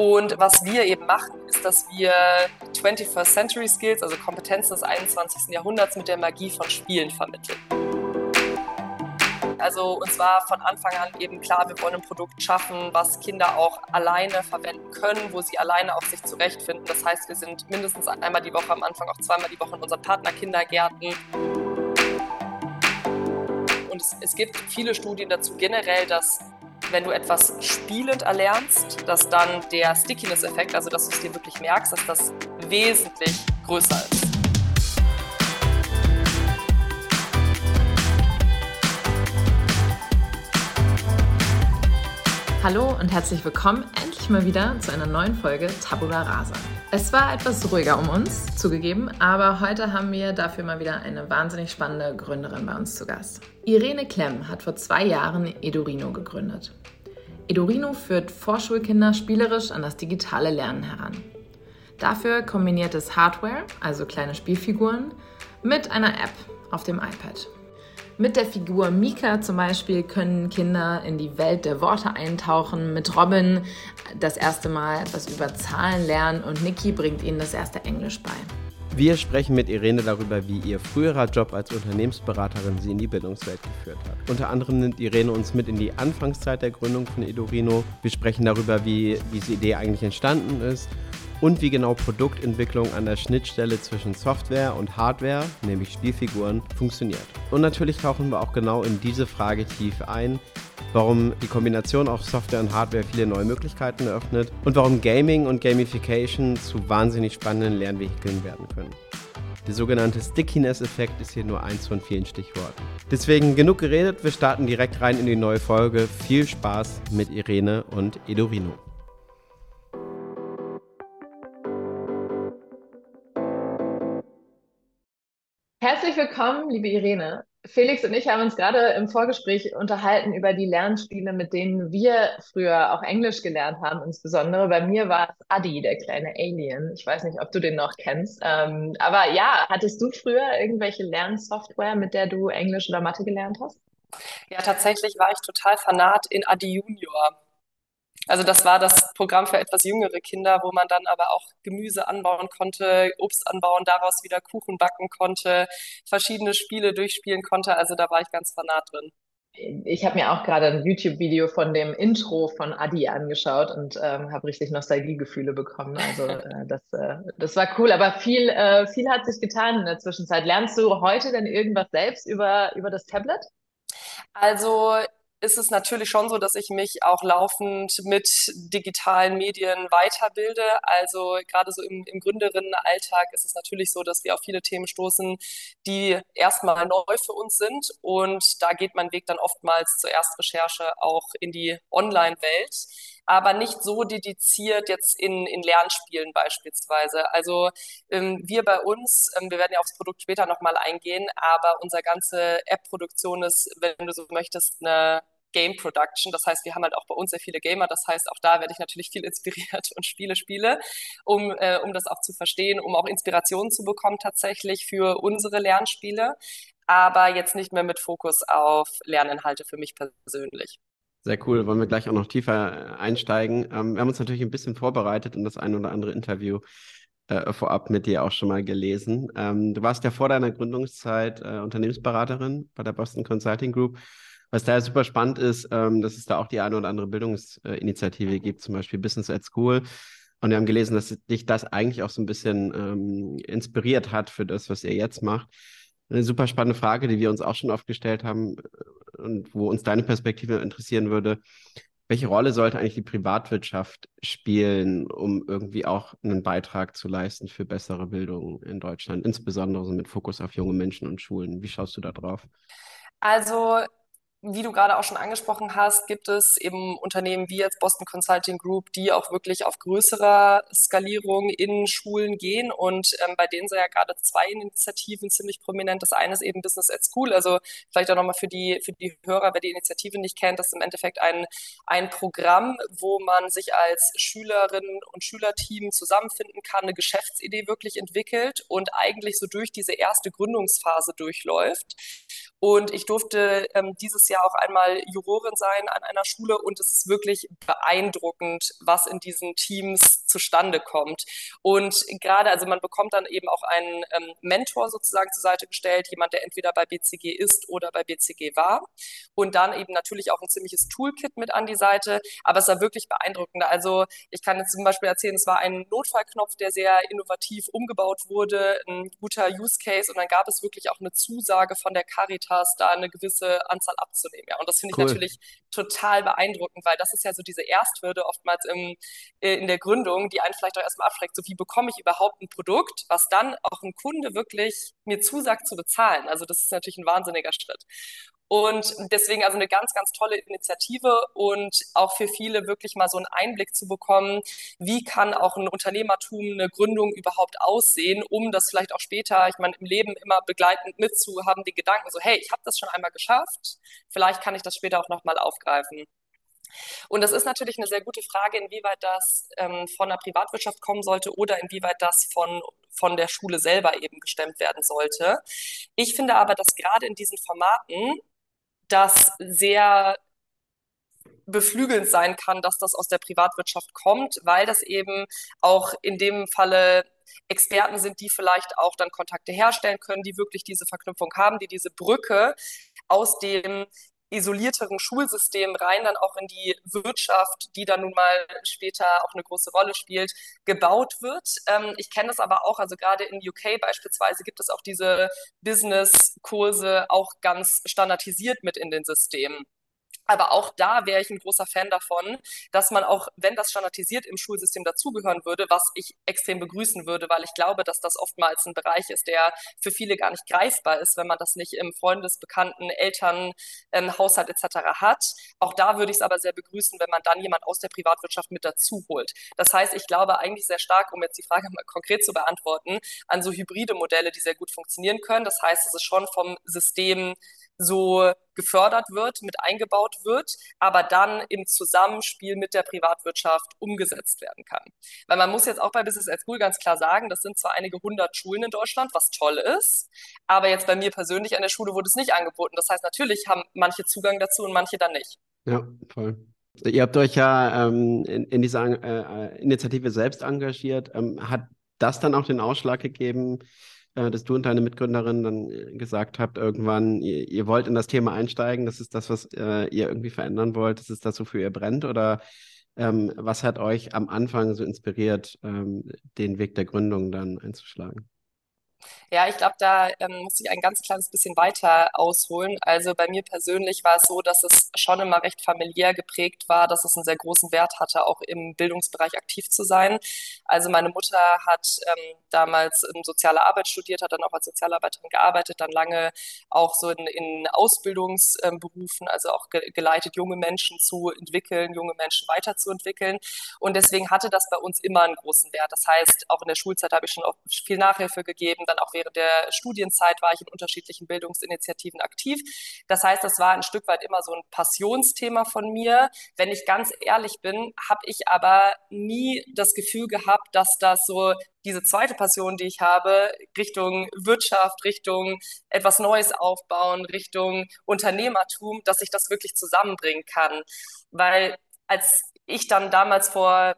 Und was wir eben machen, ist, dass wir 21st Century Skills, also Kompetenzen des 21. Jahrhunderts mit der Magie von Spielen vermitteln. Also uns war von Anfang an eben klar, wir wollen ein Produkt schaffen, was Kinder auch alleine verwenden können, wo sie alleine auf sich zurechtfinden. Das heißt, wir sind mindestens einmal die Woche, am Anfang auch zweimal die Woche in unseren Partnerkindergärten. Und es, es gibt viele Studien dazu generell, dass wenn du etwas spielend erlernst, dass dann der Stickiness-Effekt, also dass du es dir wirklich merkst, dass das wesentlich größer ist. Hallo und herzlich willkommen mal wieder zu einer neuen Folge Tabula Rasa. Es war etwas ruhiger um uns, zugegeben, aber heute haben wir dafür mal wieder eine wahnsinnig spannende Gründerin bei uns zu Gast. Irene Klemm hat vor zwei Jahren Edorino gegründet. Edorino führt Vorschulkinder spielerisch an das digitale Lernen heran. Dafür kombiniert es Hardware, also kleine Spielfiguren, mit einer App auf dem iPad. Mit der Figur Mika zum Beispiel können Kinder in die Welt der Worte eintauchen. Mit Robin das erste Mal etwas über Zahlen lernen und Niki bringt ihnen das erste Englisch bei. Wir sprechen mit Irene darüber, wie ihr früherer Job als Unternehmensberaterin sie in die Bildungswelt geführt hat. Unter anderem nimmt Irene uns mit in die Anfangszeit der Gründung von Edorino. Wir sprechen darüber, wie diese Idee eigentlich entstanden ist und wie genau Produktentwicklung an der Schnittstelle zwischen Software und Hardware, nämlich Spielfiguren, funktioniert. Und natürlich tauchen wir auch genau in diese Frage tief ein, warum die Kombination aus Software und Hardware viele neue Möglichkeiten eröffnet und warum Gaming und Gamification zu wahnsinnig spannenden Lernvehikeln werden können. Der sogenannte Stickiness-Effekt ist hier nur eins von vielen Stichworten. Deswegen genug geredet, wir starten direkt rein in die neue Folge. Viel Spaß mit Irene und Edorino. Willkommen, liebe Irene. Felix und ich haben uns gerade im Vorgespräch unterhalten über die Lernspiele, mit denen wir früher auch Englisch gelernt haben. Insbesondere bei mir war es Adi, der kleine Alien. Ich weiß nicht, ob du den noch kennst. Ähm, aber ja, hattest du früher irgendwelche Lernsoftware, mit der du Englisch oder Mathe gelernt hast? Ja, tatsächlich war ich total fanat in Adi Junior. Also das war das Programm für etwas jüngere Kinder, wo man dann aber auch Gemüse anbauen konnte, Obst anbauen, daraus wieder Kuchen backen konnte, verschiedene Spiele durchspielen konnte. Also da war ich ganz fanat drin. Ich habe mir auch gerade ein YouTube-Video von dem Intro von Adi angeschaut und ähm, habe richtig Nostalgiegefühle bekommen. Also äh, das, äh, das war cool, aber viel, äh, viel hat sich getan in der Zwischenzeit. Lernst du heute denn irgendwas selbst über, über das Tablet? Also ist es natürlich schon so, dass ich mich auch laufend mit digitalen Medien weiterbilde. Also gerade so im, im Gründerinnenalltag ist es natürlich so, dass wir auf viele Themen stoßen, die erstmal neu für uns sind. Und da geht mein Weg dann oftmals zur Erstrecherche auch in die Online-Welt aber nicht so dediziert jetzt in, in Lernspielen beispielsweise. Also ähm, wir bei uns, ähm, wir werden ja aufs Produkt später nochmal eingehen, aber unsere ganze App-Produktion ist, wenn du so möchtest, eine Game Production. Das heißt, wir haben halt auch bei uns sehr viele Gamer. Das heißt, auch da werde ich natürlich viel inspiriert und spiele Spiele, um, äh, um das auch zu verstehen, um auch Inspirationen zu bekommen tatsächlich für unsere Lernspiele. Aber jetzt nicht mehr mit Fokus auf Lerninhalte für mich persönlich. Sehr cool. Wollen wir gleich auch noch tiefer äh, einsteigen. Ähm, wir haben uns natürlich ein bisschen vorbereitet und das ein oder andere Interview äh, vorab mit dir auch schon mal gelesen. Ähm, du warst ja vor deiner Gründungszeit äh, Unternehmensberaterin bei der Boston Consulting Group was da super spannend ist, ähm, dass es da auch die eine oder andere Bildungsinitiative gibt, zum Beispiel Business at School. Und wir haben gelesen, dass dich das eigentlich auch so ein bisschen ähm, inspiriert hat für das, was ihr jetzt macht. Eine super spannende Frage, die wir uns auch schon oft gestellt haben äh, und wo uns deine Perspektive interessieren würde. Welche Rolle sollte eigentlich die Privatwirtschaft spielen, um irgendwie auch einen Beitrag zu leisten für bessere Bildung in Deutschland, insbesondere so mit Fokus auf junge Menschen und Schulen? Wie schaust du da drauf? Also wie du gerade auch schon angesprochen hast, gibt es eben Unternehmen wie jetzt Boston Consulting Group, die auch wirklich auf größerer Skalierung in Schulen gehen. Und ähm, bei denen sind ja gerade zwei Initiativen ziemlich prominent. Das eine ist eben Business at School. Also vielleicht auch nochmal für die, für die Hörer, wer die Initiative nicht kennt, das ist im Endeffekt ein, ein Programm, wo man sich als Schülerinnen und Schülerteam zusammenfinden kann, eine Geschäftsidee wirklich entwickelt und eigentlich so durch diese erste Gründungsphase durchläuft Und ich durfte ähm, dieses Jahr auch einmal Jurorin sein an einer Schule und es ist wirklich beeindruckend, was in diesen Teams zustande kommt. Und gerade, also man bekommt dann eben auch einen ähm, Mentor sozusagen zur Seite gestellt, jemand, der entweder bei BCG ist oder bei BCG war. Und dann eben natürlich auch ein ziemliches Toolkit mit an die Seite. Aber es war wirklich beeindruckend. Also ich kann jetzt zum Beispiel erzählen, es war ein Notfallknopf, der sehr innovativ umgebaut wurde, ein guter Use Case und dann gab es wirklich auch eine Zusage von der Caritas, da eine gewisse Anzahl abzunehmen. Ja, und das finde ich natürlich total beeindruckend, weil das ist ja so diese Ersthürde oftmals im, äh, in der Gründung, die einen vielleicht auch erstmal abschreckt. So wie bekomme ich überhaupt ein Produkt, was dann auch ein Kunde wirklich mir zusagt zu bezahlen? Also das ist natürlich ein wahnsinniger Schritt. Und deswegen also eine ganz, ganz tolle Initiative und auch für viele wirklich mal so einen Einblick zu bekommen, wie kann auch ein Unternehmertum, eine Gründung überhaupt aussehen, um das vielleicht auch später, ich meine, im Leben immer begleitend mitzuhaben, die Gedanken so, hey, ich habe das schon einmal geschafft, vielleicht kann ich das später auch nochmal aufgreifen. Und das ist natürlich eine sehr gute Frage, inwieweit das ähm, von der Privatwirtschaft kommen sollte oder inwieweit das von, von der Schule selber eben gestemmt werden sollte. Ich finde aber, dass gerade in diesen Formaten das sehr beflügelnd sein kann, dass das aus der Privatwirtschaft kommt, weil das eben auch in dem Falle Experten sind, die vielleicht auch dann Kontakte herstellen können, die wirklich diese Verknüpfung haben, die diese Brücke aus dem isolierteren Schulsystem rein dann auch in die Wirtschaft, die dann nun mal später auch eine große Rolle spielt, gebaut wird. Ähm, ich kenne das aber auch, also gerade in UK beispielsweise gibt es auch diese Business-Kurse auch ganz standardisiert mit in den Systemen. Aber auch da wäre ich ein großer Fan davon, dass man auch, wenn das standardisiert im Schulsystem dazugehören würde, was ich extrem begrüßen würde, weil ich glaube, dass das oftmals ein Bereich ist, der für viele gar nicht greifbar ist, wenn man das nicht im Freundesbekannten, Eltern, ähm, Haushalt etc. hat. Auch da würde ich es aber sehr begrüßen, wenn man dann jemand aus der Privatwirtschaft mit dazu holt. Das heißt, ich glaube eigentlich sehr stark, um jetzt die Frage mal konkret zu beantworten, an so hybride Modelle, die sehr gut funktionieren können. Das heißt, es ist schon vom System so gefördert wird, mit eingebaut wird, aber dann im Zusammenspiel mit der Privatwirtschaft umgesetzt werden kann. Weil man muss jetzt auch bei Business at School ganz klar sagen, das sind zwar einige hundert Schulen in Deutschland, was toll ist, aber jetzt bei mir persönlich an der Schule wurde es nicht angeboten. Das heißt, natürlich haben manche Zugang dazu und manche dann nicht. Ja, voll. Ihr habt euch ja ähm, in, in, dieser äh, Initiative selbst engagiert. Ähm, hat das dann auch den Ausschlag gegeben, äh, dass du und deine Mitgründerin dann äh, gesagt habt, irgendwann, ihr, ihr, wollt in das Thema einsteigen, das ist das, was äh, ihr irgendwie verändern wollt, das ist das, wofür ihr brennt? Oder ähm, was hat euch am Anfang so inspiriert, ähm, den Weg der Gründung dann einzuschlagen? Ja, ich glaube, da ähm, muss ich ein ganz kleines bisschen weiter ausholen. Also bei mir persönlich war es so, dass es schon immer recht familiär geprägt war, dass es einen sehr großen Wert hatte, auch im Bildungsbereich aktiv zu sein. Also meine Mutter hat ähm, damals in soziale Arbeit studiert, hat dann auch als Sozialarbeiterin gearbeitet, dann lange auch so in, in Ausbildungsberufen, also auch ge geleitet, junge Menschen zu entwickeln, junge Menschen weiterzuentwickeln. Und deswegen hatte das bei uns immer einen großen Wert. Das heißt, auch in der Schulzeit habe ich schon auch viel Nachhilfe gegeben, dann auch während der Studienzeit war ich in unterschiedlichen Bildungsinitiativen aktiv. Das heißt, das war ein Stück weit immer so ein Passionsthema von mir. Wenn ich ganz ehrlich bin, habe ich aber nie das Gefühl gehabt, dass das so diese zweite Passion, die ich habe, Richtung Wirtschaft, Richtung etwas Neues aufbauen, Richtung Unternehmertum, dass ich das wirklich zusammenbringen kann. Weil als ich dann damals vor,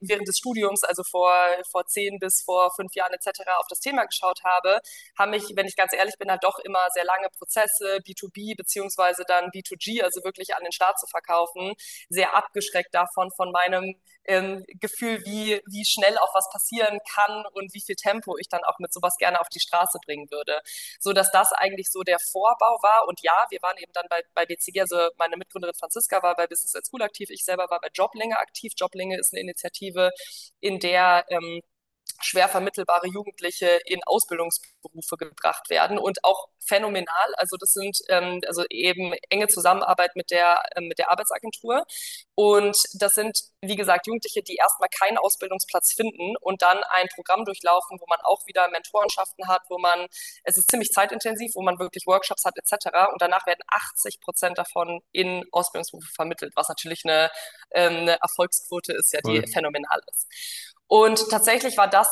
während des Studiums, also vor, vor zehn bis vor fünf Jahren etc. auf das Thema geschaut habe, haben mich, wenn ich ganz ehrlich bin, halt doch immer sehr lange Prozesse, B2B beziehungsweise dann B2G, also wirklich an den Staat zu verkaufen, sehr abgeschreckt davon, von meinem ähm, Gefühl, wie, wie schnell auch was passieren kann und wie viel Tempo ich dann auch mit sowas gerne auf die Straße bringen würde. So dass das eigentlich so der Vorbau war. Und ja, wir waren eben dann bei, bei BCG, also meine Mitgründerin Franziska war bei Business at School aktiv, ich selber war bei Joblinge aktiv. Joblinge ist eine Initiative, in der ähm, schwer vermittelbare Jugendliche in Ausbildungsberufe gebracht werden und auch phänomenal. Also das sind ähm, also eben enge Zusammenarbeit mit der ähm, mit der Arbeitsagentur und das sind wie gesagt Jugendliche, die erstmal keinen Ausbildungsplatz finden und dann ein Programm durchlaufen, wo man auch wieder Mentorenschaften hat, wo man es ist ziemlich zeitintensiv, wo man wirklich Workshops hat etc. Und danach werden 80 Prozent davon in Ausbildungsberufe vermittelt, was natürlich eine, ähm, eine Erfolgsquote ist, ja, die Voll. phänomenal ist. Und tatsächlich war das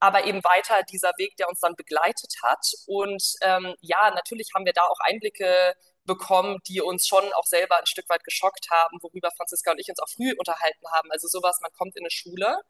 aber eben weiter dieser Weg, der uns dann begleitet hat. Und ähm, ja, natürlich haben wir da auch Einblicke bekommen, die uns schon auch selber ein Stück weit geschockt haben, worüber Franziska und ich uns auch früh unterhalten haben. Also sowas, man kommt in eine Schule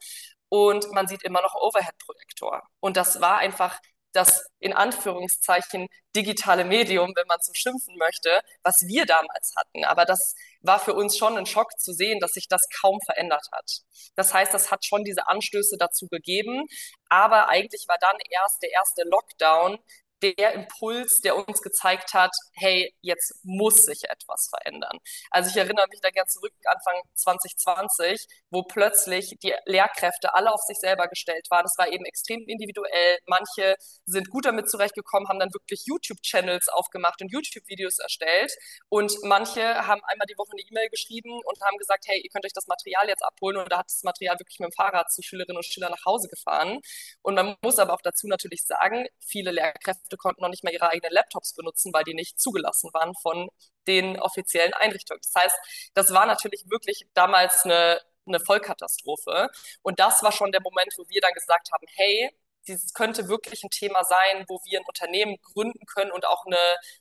und man sieht immer noch Overhead-Projektor. Und das war einfach das in Anführungszeichen digitale Medium, wenn man so schimpfen möchte, was wir damals hatten. Aber das war für uns schon ein Schock zu sehen, dass sich das kaum verändert hat. Das heißt, das hat schon diese Anstöße dazu gegeben. Aber eigentlich war dann erst der erste Lockdown der Impuls, der uns gezeigt hat, hey, jetzt muss sich etwas verändern. Also ich erinnere mich da gerne zurück, Anfang 2020, wo plötzlich die Lehrkräfte alle auf sich selber gestellt waren. Es war eben extrem individuell. Manche sind gut damit zurechtgekommen, haben dann wirklich YouTube-Channels aufgemacht und YouTube-Videos erstellt. Und manche haben einmal die Woche eine E-Mail geschrieben und haben gesagt, hey, ihr könnt euch das Material jetzt abholen. Und da hat das Material wirklich mit dem Fahrrad zu Schülerinnen und Schülern nach Hause gefahren. Und man muss aber auch dazu natürlich sagen, viele Lehrkräfte Lehrkräfte konnten noch nicht mal ihre eigenen Laptops benutzen, weil die nicht zugelassen waren von den offiziellen Einrichtungen. Das heißt, das war natürlich wirklich damals eine, eine Vollkatastrophe. Und das war schon der Moment, wo wir dann gesagt haben, hey, dieses könnte wirklich ein Thema sein, wo wir ein Unternehmen gründen können und auch eine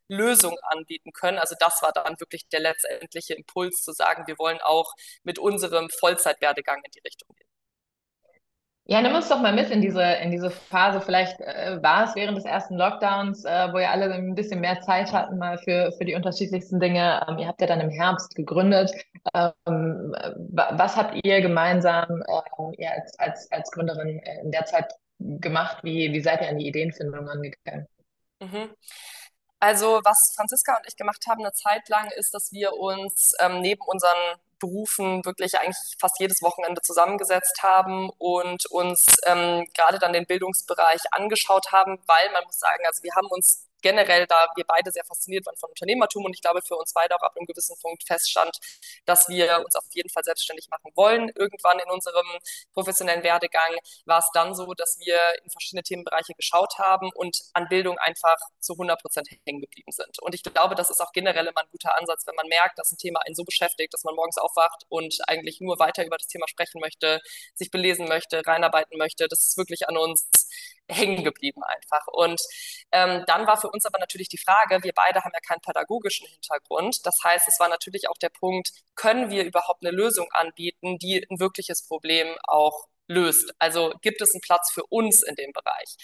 Lösung anbieten können. Also das war dann wirklich der letztendliche Impuls zu sagen, wir wollen auch mit unserem Vollzeitwerdegang in die Richtung gehen. Ja, nimm uns doch mal mit in diese, in diese Phase. Vielleicht äh, war es während des ersten Lockdowns, äh, wo ihr alle ein bisschen mehr Zeit hatten, mal für, für die unterschiedlichsten Dinge. Ähm, ihr habt ja dann im Herbst gegründet. Ähm, was habt ihr gemeinsam äh, ihr als, als, als Gründerin in der Zeit gemacht? Wie, wie seid ihr an die Ideenfindung angegangen? Mhm. Also, was Franziska und ich gemacht haben eine Zeit lang, ist, dass wir uns ähm, neben unseren Berufen wirklich eigentlich fast jedes Wochenende zusammengesetzt haben und uns ähm, gerade dann den Bildungsbereich angeschaut haben, weil man muss sagen, also wir haben uns generell, da wir beide sehr fasziniert waren von Unternehmertum und ich glaube für uns beide auch ab einem gewissen Punkt feststand, dass wir uns auf jeden Fall selbstständig machen wollen. Irgendwann in unserem professionellen Werdegang war es dann so, dass wir in verschiedene Themenbereiche geschaut haben und an Bildung einfach zu 100 Prozent hängen geblieben sind. Und ich glaube, das ist auch generell immer ein guter Ansatz, wenn man merkt, dass ein Thema einen so beschäftigt, dass man morgens aufwacht und eigentlich nur weiter über das Thema sprechen möchte, sich belesen möchte, reinarbeiten möchte. Das ist wirklich an uns hängen geblieben einfach. Und ähm, dann war für uns aber natürlich die Frage, wir beide haben ja keinen pädagogischen Hintergrund. Das heißt, es war natürlich auch der Punkt, können wir überhaupt eine Lösung anbieten, die ein wirkliches Problem auch löst. Also gibt es einen Platz für uns in dem Bereich.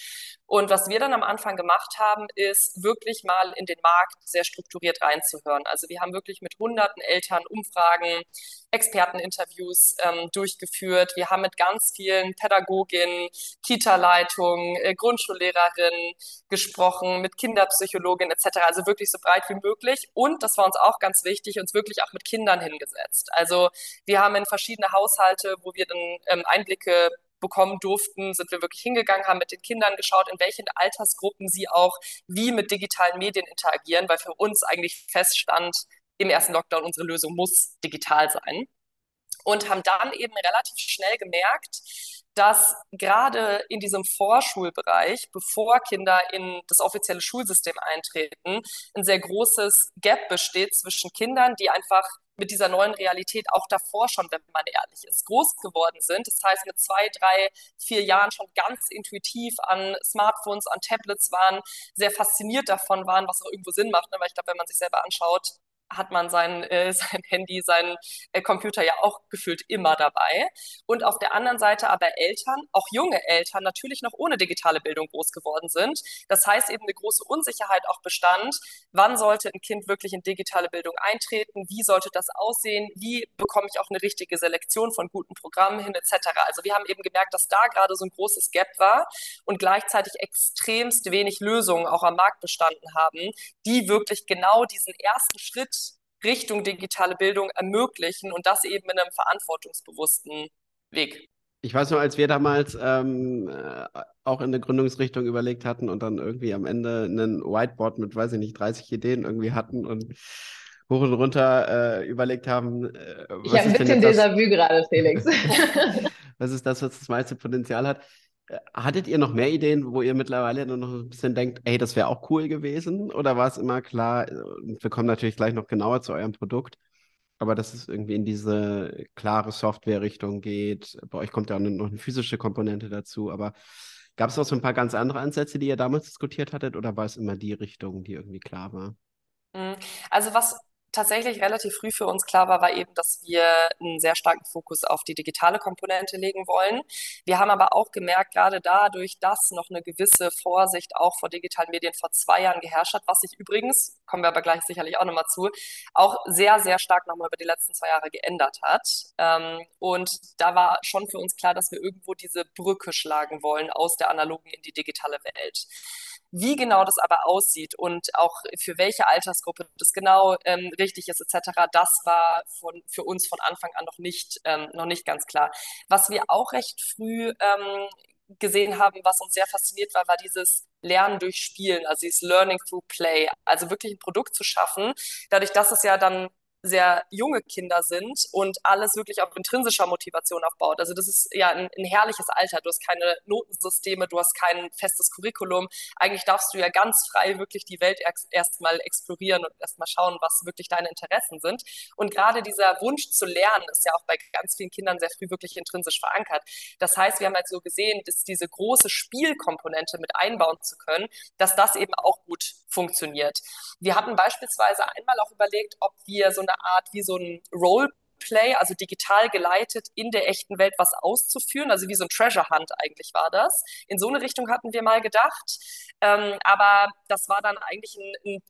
Und was wir dann am Anfang gemacht haben, ist wirklich mal in den Markt sehr strukturiert reinzuhören. Also wir haben wirklich mit hunderten Eltern Umfragen, Experteninterviews ähm, durchgeführt. Wir haben mit ganz vielen Pädagoginnen, Kita-Leitungen, äh, Grundschullehrerinnen gesprochen, mit Kinderpsychologinnen etc. Also wirklich so breit wie möglich. Und das war uns auch ganz wichtig, uns wirklich auch mit Kindern hingesetzt. Also wir haben in verschiedene Haushalte, wo wir dann ähm, Einblicke bekommen durften, sind wir wirklich hingegangen, haben mit den Kindern geschaut, in welchen Altersgruppen sie auch wie mit digitalen Medien interagieren, weil für uns eigentlich feststand, im ersten Lockdown, unsere Lösung muss digital sein. Und haben dann eben relativ schnell gemerkt, dass gerade in diesem Vorschulbereich, bevor Kinder in das offizielle Schulsystem eintreten, ein sehr großes Gap besteht zwischen Kindern, die einfach mit dieser neuen Realität auch davor schon, wenn man ehrlich ist, groß geworden sind. Das heißt, mit zwei, drei, vier Jahren schon ganz intuitiv an Smartphones, an Tablets waren, sehr fasziniert davon waren, was auch irgendwo Sinn macht. Ne? Weil ich glaube, wenn man sich selber anschaut, hat man sein, äh, sein Handy, sein äh, Computer ja auch gefühlt immer dabei. Und auf der anderen Seite aber Eltern, auch junge Eltern, natürlich noch ohne digitale Bildung groß geworden sind. Das heißt eben eine große Unsicherheit auch bestand. Wann sollte ein Kind wirklich in digitale Bildung eintreten? Wie sollte das aussehen? Wie bekomme ich auch eine richtige Selektion von guten Programmen hin, etc. Also wir haben eben gemerkt, dass da gerade so ein großes Gap war und gleichzeitig extremst wenig Lösungen auch am Markt bestanden haben, die wirklich genau diesen ersten Schritt Richtung digitale Bildung ermöglichen und das eben in einem verantwortungsbewussten Weg. Ich weiß nur, als wir damals ähm, äh, auch in der Gründungsrichtung überlegt hatten und dann irgendwie am Ende einen Whiteboard mit, weiß ich nicht, 30 Ideen irgendwie hatten und hoch und runter äh, überlegt haben. Äh, ich habe ein bisschen Déjà-vu gerade, Felix. was ist das, was das meiste Potenzial hat? Hattet ihr noch mehr Ideen, wo ihr mittlerweile nur noch ein bisschen denkt, ey, das wäre auch cool gewesen? Oder war es immer klar, wir kommen natürlich gleich noch genauer zu eurem Produkt, aber dass es irgendwie in diese klare Software-Richtung geht. Bei euch kommt ja auch noch eine physische Komponente dazu, aber Gab es noch so ein paar ganz andere Ansätze, die ihr damals diskutiert hattet, oder war es immer die Richtung, die irgendwie klar war? Mhm. Also was tatsächlich relativ früh für uns klar war, war eben, dass wir einen sehr starken Fokus auf die digitale Komponente legen wollen. Wir haben aber auch gemerkt, gerade dadurch, dass noch eine gewisse Vorsicht auch vor digitalen Medien vor zwei Jahren geherrscht hat, was sich übrigens, kommen wir aber gleich sicherlich auch nochmal zu, auch sehr, sehr stark nochmal über die letzten zwei Jahre geändert hat. Ähm, und da war schon für uns klar, dass wir irgendwo diese Brücke schlagen wollen aus der analogen in die digitale Welt. Wie genau das aber aussieht und auch für welche Altersgruppe das genau ähm, richtig ist etc., das war von, für uns von Anfang an noch nicht, ähm, noch nicht ganz klar. Was wir auch recht früh ähm, gesehen haben, was uns sehr fasziniert war, war dieses Lernen durch Spielen, also dieses Learning through Play, also wirklich ein Produkt zu schaffen, dadurch, dass es ja dann sehr junge Kinder sind und alles wirklich auf intrinsischer Motivation aufbaut. Also das ist ja ein, ein, herrliches Alter. Du hast keine Notensysteme, du hast kein festes Curriculum. Eigentlich darfst du ja ganz frei wirklich die Welt erstmal explorieren und erstmal schauen, was wirklich deine Interessen sind. Und gerade dieser Wunsch zu lernen ist ja auch bei ganz vielen Kindern sehr früh wirklich intrinsisch verankert. Das heißt, wir haben halt so gesehen, dass diese große Spielkomponente mit einbauen zu können, dass das eben auch gut funktioniert. Wir hatten beispielsweise einmal auch überlegt, ob wir so eine Art wie so ein Roleplay, also digital geleitet in der echten Welt was auszuführen, also wie so ein Treasure Hunt eigentlich war das. In so eine Richtung hatten wir mal gedacht, ähm, aber das war dann eigentlich ein, ein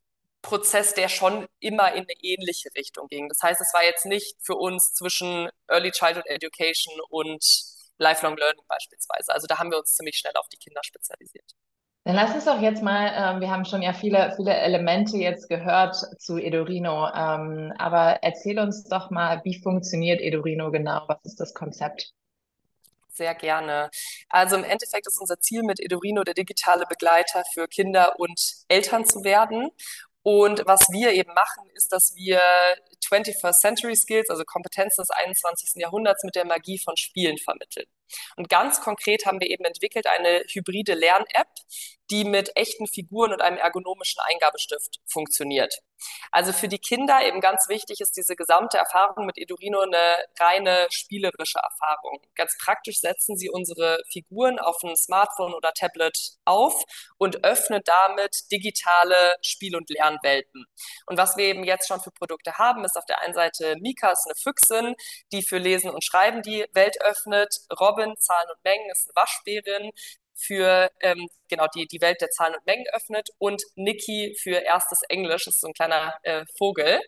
Prozess, der schon immer in eine ähnliche Richtung ging. Das heißt, es war jetzt nicht für uns zwischen Early Childhood Education und Lifelong Learning beispielsweise. Also da haben wir uns ziemlich schnell auf die Kinder spezialisiert. Dann lass uns doch jetzt mal, ähm, wir haben schon ja viele, viele Elemente jetzt gehört zu Edurino, ähm, aber erzähl uns doch mal, wie funktioniert Edurino genau? Was ist das Konzept? Sehr gerne. Also im Endeffekt ist unser Ziel mit Edurino der digitale Begleiter für Kinder und Eltern zu werden. Und was wir eben machen, ist, dass wir 21st Century Skills, also Kompetenzen des 21. Jahrhunderts mit der Magie von Spielen vermitteln. Und ganz konkret haben wir eben entwickelt eine hybride Lern-App, die mit echten Figuren und einem ergonomischen Eingabestift funktioniert. Also für die Kinder eben ganz wichtig ist diese gesamte Erfahrung mit Edurino eine reine spielerische Erfahrung. Ganz praktisch setzen sie unsere Figuren auf ein Smartphone oder Tablet auf und öffnen damit digitale Spiel- und Lernwelten. Und was wir eben jetzt schon für Produkte haben, ist auf der einen Seite Mika, ist eine Füchsin, die für Lesen und Schreiben die Welt öffnet. Robin, Zahlen und Mengen, ist eine Waschbärin, für ähm, genau die, die Welt der Zahlen und Mengen öffnet und Niki für erstes Englisch, ist so ein kleiner äh, Vogel.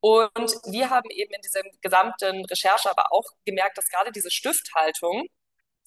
Und wir haben eben in dieser gesamten Recherche aber auch gemerkt, dass gerade diese Stifthaltung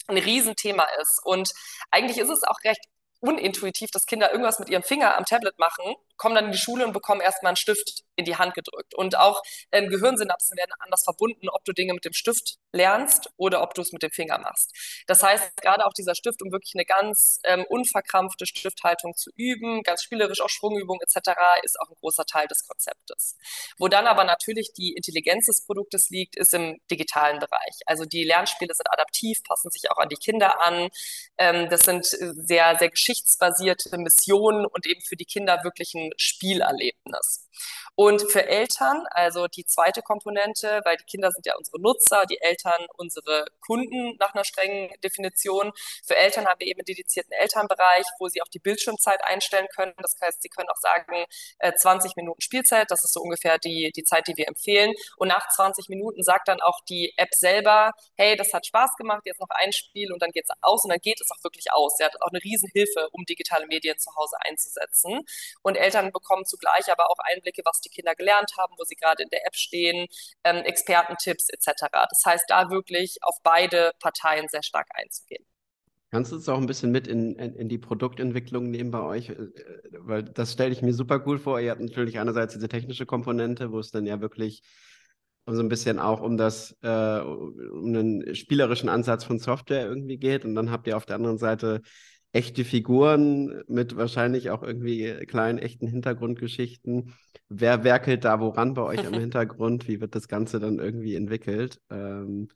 ein Riesenthema ist. Und eigentlich ist es auch recht unintuitiv, dass Kinder irgendwas mit ihrem Finger am Tablet machen, kommen dann in die Schule und bekommen erstmal einen Stift in die Hand gedrückt. Und auch ähm, Gehirnsynapsen werden anders verbunden, ob du Dinge mit dem Stift lernst oder ob du es mit dem Finger machst. Das heißt, gerade auch dieser Stift, um wirklich eine ganz ähm, unverkrampfte Stifthaltung zu üben, ganz spielerisch auch Schwungübungen etc., ist auch ein großer Teil des Konzeptes. Wo dann aber natürlich die Intelligenz des Produktes liegt, ist im digitalen Bereich. Also die Lernspiele sind adaptiv, passen sich auch an die Kinder an. Ähm, das sind sehr, sehr geschichtsbasierte Missionen und eben für die Kinder wirklich ein Spielerlebnis. Und für Eltern, also die zweite Komponente, weil die Kinder sind ja unsere Nutzer, die Eltern unsere Kunden nach einer strengen Definition. Für Eltern haben wir eben einen dedizierten Elternbereich, wo sie auch die Bildschirmzeit einstellen können. Das heißt, sie können auch sagen, 20 äh, Minuten Spielzeit, das ist so ungefähr die, die Zeit, die wir empfehlen. Und nach 20 Minuten sagt dann auch die App selber, hey, das hat Spaß gemacht, jetzt noch ein Spiel und dann geht es aus und dann geht es auch wirklich aus. Sie hat auch eine Riesenhilfe, um digitale Medien zu Hause einzusetzen. Und Eltern bekommen zugleich aber auch Einblicke, was die Kinder gelernt haben, wo sie gerade in der App stehen, ähm, Expertentipps etc. Das heißt, da wirklich auf beide Parteien sehr stark einzugehen. Kannst du uns auch ein bisschen mit in, in, in, die Produktentwicklung nehmen bei euch? Äh, weil das stelle ich mir super cool vor. Ihr habt natürlich einerseits diese technische Komponente, wo es dann ja wirklich so ein bisschen auch um das, äh, um einen spielerischen Ansatz von Software irgendwie geht. Und dann habt ihr auf der anderen Seite echte Figuren mit wahrscheinlich auch irgendwie kleinen, echten Hintergrundgeschichten. Wer werkelt da woran bei euch am Hintergrund? Wie wird das Ganze dann irgendwie entwickelt? Ähm,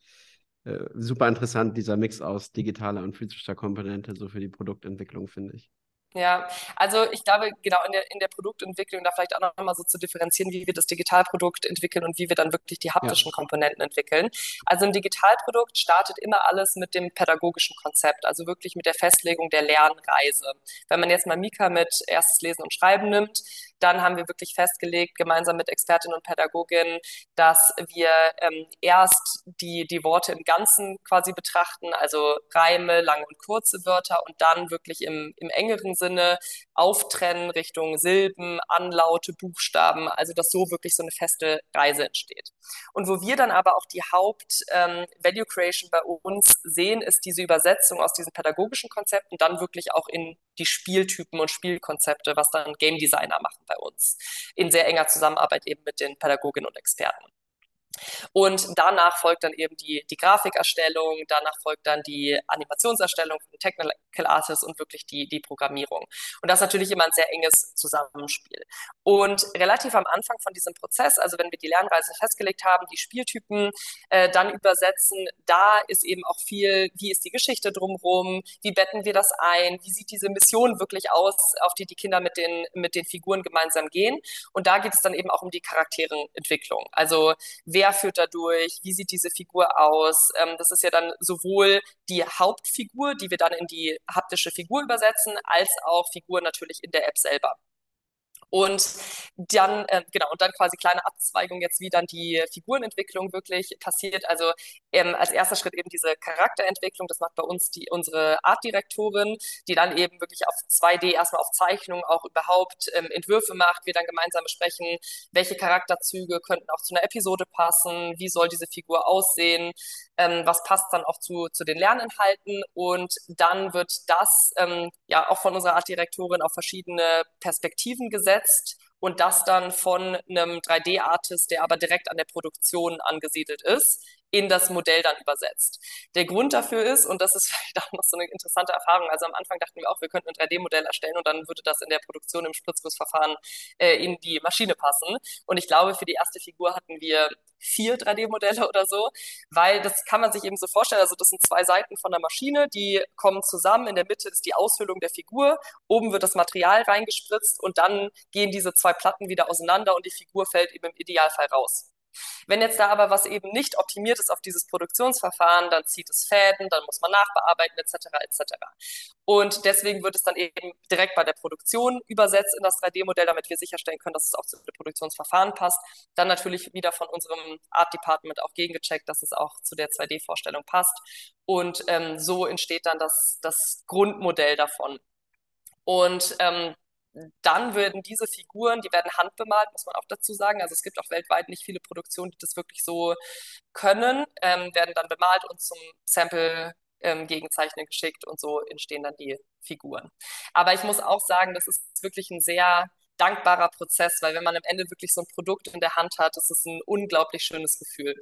äh, super interessant, dieser Mix aus digitaler und physischer Komponente, so für die Produktentwicklung, finde ich. Ja, also ich glaube, genau in der, in der Produktentwicklung da vielleicht auch noch mal so zu differenzieren, wie wir das Digitalprodukt entwickeln und wie wir dann wirklich die haptischen ja. Komponenten entwickeln. Also ein Digitalprodukt startet immer alles mit dem pädagogischen Konzept, also wirklich mit der Festlegung der Lernreise. Wenn man jetzt mal Mika mit erstes Lesen und Schreiben nimmt, dann haben wir wirklich festgelegt, gemeinsam mit Expertinnen und Pädagoginnen, dass wir ähm, erst die, die Worte im Ganzen quasi betrachten, also Reime, lange und kurze Wörter und dann wirklich im, im engeren Sinne auftrennen Richtung Silben, Anlaute, Buchstaben, also dass so wirklich so eine feste Reise entsteht. Und wo wir dann aber auch die Haupt-Value ähm, Creation bei uns sehen, ist diese Übersetzung aus diesen pädagogischen Konzepten dann wirklich auch in die Spieltypen und Spielkonzepte, was dann Game Designer machen bei uns, in sehr enger Zusammenarbeit eben mit den Pädagoginnen und Experten. Und danach folgt dann eben die, die Grafikerstellung, danach folgt dann die Animationserstellung von Technical Artists und wirklich die, die Programmierung. Und das ist natürlich immer ein sehr enges Zusammenspiel. Und relativ am Anfang von diesem Prozess, also wenn wir die Lernreise festgelegt haben, die Spieltypen äh, dann übersetzen, da ist eben auch viel, wie ist die Geschichte drumherum, wie betten wir das ein, wie sieht diese Mission wirklich aus, auf die die Kinder mit den, mit den Figuren gemeinsam gehen. Und da geht es dann eben auch um die Charakterenentwicklung. Also wer führt da durch, wie sieht diese Figur aus. Ähm, das ist ja dann sowohl die Hauptfigur, die wir dann in die haptische Figur übersetzen, als auch Figuren natürlich in der App selber. Und dann, äh, genau, und dann quasi kleine Abzweigung jetzt, wie dann die Figurenentwicklung wirklich passiert. Also ähm, als erster Schritt eben diese Charakterentwicklung, das macht bei uns die, unsere Artdirektorin, die dann eben wirklich auf 2D erstmal auf Zeichnung auch überhaupt ähm, Entwürfe macht, wir dann gemeinsam besprechen, welche Charakterzüge könnten auch zu einer Episode passen, wie soll diese Figur aussehen, ähm, was passt dann auch zu, zu den Lerninhalten? Und dann wird das ähm, ja auch von unserer Artdirektorin auf verschiedene Perspektiven gesetzt und das dann von einem 3D-Artist, der aber direkt an der Produktion angesiedelt ist, in das Modell dann übersetzt. Der Grund dafür ist, und das ist vielleicht auch noch so eine interessante Erfahrung, also am Anfang dachten wir auch, wir könnten ein 3D-Modell erstellen und dann würde das in der Produktion im Spritzgussverfahren äh, in die Maschine passen. Und ich glaube, für die erste Figur hatten wir vier 3D-Modelle oder so, weil das kann man sich eben so vorstellen, also das sind zwei Seiten von der Maschine, die kommen zusammen, in der Mitte ist die Aushöhlung der Figur, oben wird das Material reingespritzt und dann gehen diese zwei Platten wieder auseinander und die Figur fällt eben im Idealfall raus. Wenn jetzt da aber was eben nicht optimiert ist auf dieses Produktionsverfahren, dann zieht es Fäden, dann muss man nachbearbeiten etc. etc. Und deswegen wird es dann eben direkt bei der Produktion übersetzt in das 3D-Modell, damit wir sicherstellen können, dass es auch zu dem Produktionsverfahren passt. Dann natürlich wieder von unserem Art Department auch gegengecheckt, dass es auch zu der 2D-Vorstellung passt. Und ähm, so entsteht dann das, das Grundmodell davon. Und ähm, dann würden diese Figuren, die werden handbemalt, muss man auch dazu sagen. Also es gibt auch weltweit nicht viele Produktionen, die das wirklich so können, ähm, werden dann bemalt und zum Sample ähm, gegenzeichnen geschickt und so entstehen dann die Figuren. Aber ich muss auch sagen, das ist wirklich ein sehr dankbarer Prozess, weil wenn man am Ende wirklich so ein Produkt in der Hand hat, ist es ein unglaublich schönes Gefühl.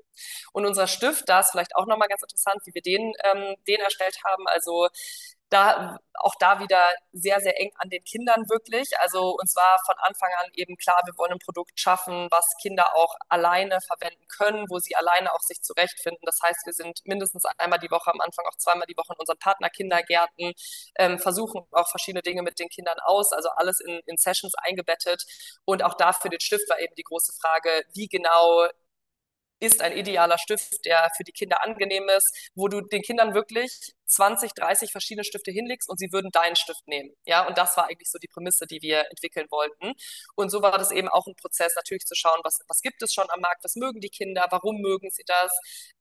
Und unser Stift, da ist vielleicht auch nochmal ganz interessant, wie wir den, ähm, den erstellt haben. Also da auch da wieder sehr, sehr eng an den Kindern wirklich. Also uns war von Anfang an eben klar, wir wollen ein Produkt schaffen, was Kinder auch alleine verwenden können, wo sie alleine auch sich zurechtfinden. Das heißt, wir sind mindestens einmal die Woche, am Anfang auch zweimal die Woche in unseren Partnerkindergärten, ähm, versuchen auch verschiedene Dinge mit den Kindern aus, also alles in, in Sessions eingebettet. Und auch da für den Stift war eben die große Frage, wie genau ist ein idealer Stift, der für die Kinder angenehm ist, wo du den Kindern wirklich 20, 30 verschiedene Stifte hinlegst und sie würden deinen Stift nehmen. Ja, und das war eigentlich so die Prämisse, die wir entwickeln wollten. Und so war das eben auch ein Prozess, natürlich zu schauen, was, was gibt es schon am Markt, was mögen die Kinder, warum mögen sie das.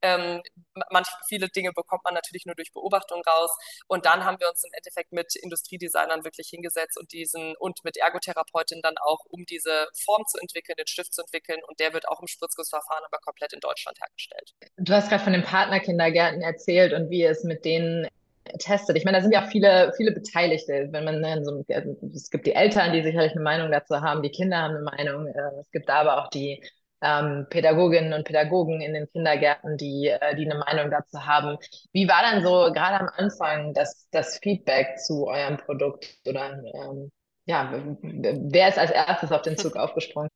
Ähm, manche, viele Dinge bekommt man natürlich nur durch Beobachtung raus. Und dann haben wir uns im Endeffekt mit Industriedesignern wirklich hingesetzt und diesen und mit Ergotherapeutinnen dann auch, um diese Form zu entwickeln, den Stift zu entwickeln. Und der wird auch im Spritzgussverfahren aber komplett in Deutschland hergestellt. Du hast gerade von den Partnerkindergärten erzählt und wie es mit denen testet. Ich meine, da sind ja auch viele, viele Beteiligte. Wenn man so, also es gibt die Eltern, die sicherlich eine Meinung dazu haben, die Kinder haben eine Meinung. Äh, es gibt aber auch die ähm, Pädagoginnen und Pädagogen in den Kindergärten, die, äh, die eine Meinung dazu haben. Wie war denn so gerade am Anfang das, das Feedback zu eurem Produkt? Oder ähm, ja, wer ist als erstes auf den Zug aufgesprungen?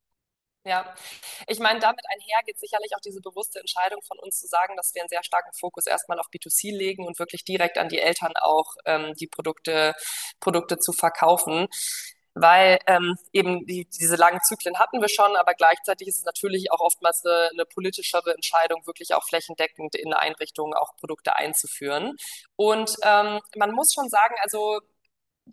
Ja, ich meine, damit einher geht sicherlich auch diese bewusste Entscheidung von uns zu sagen, dass wir einen sehr starken Fokus erstmal auf B2C legen und wirklich direkt an die Eltern auch ähm, die Produkte, Produkte zu verkaufen. Weil ähm, eben die, diese langen Zyklen hatten wir schon, aber gleichzeitig ist es natürlich auch oftmals eine, eine politischere Entscheidung, wirklich auch flächendeckend in Einrichtungen auch Produkte einzuführen. Und ähm, man muss schon sagen, also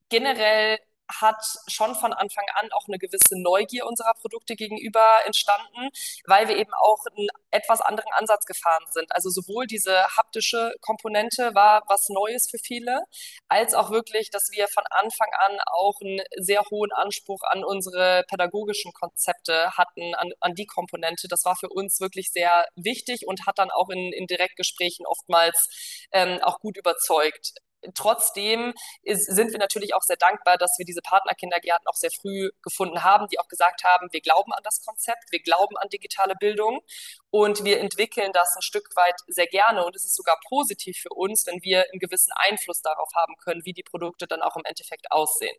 generell hat schon von Anfang an auch eine gewisse Neugier unserer Produkte gegenüber entstanden, weil wir eben auch einen etwas anderen Ansatz gefahren sind. Also sowohl diese haptische Komponente war was Neues für viele, als auch wirklich, dass wir von Anfang an auch einen sehr hohen Anspruch an unsere pädagogischen Konzepte hatten, an, an die Komponente. Das war für uns wirklich sehr wichtig und hat dann auch in, in Direktgesprächen oftmals ähm, auch gut überzeugt trotzdem ist, sind wir natürlich auch sehr dankbar, dass wir diese Partnerkindergärten auch sehr früh gefunden haben, die auch gesagt haben, wir glauben an das Konzept, wir glauben an digitale Bildung und wir entwickeln das ein Stück weit sehr gerne. Und es ist sogar positiv für uns, wenn wir einen gewissen Einfluss darauf haben können, wie die Produkte dann auch im Endeffekt aussehen.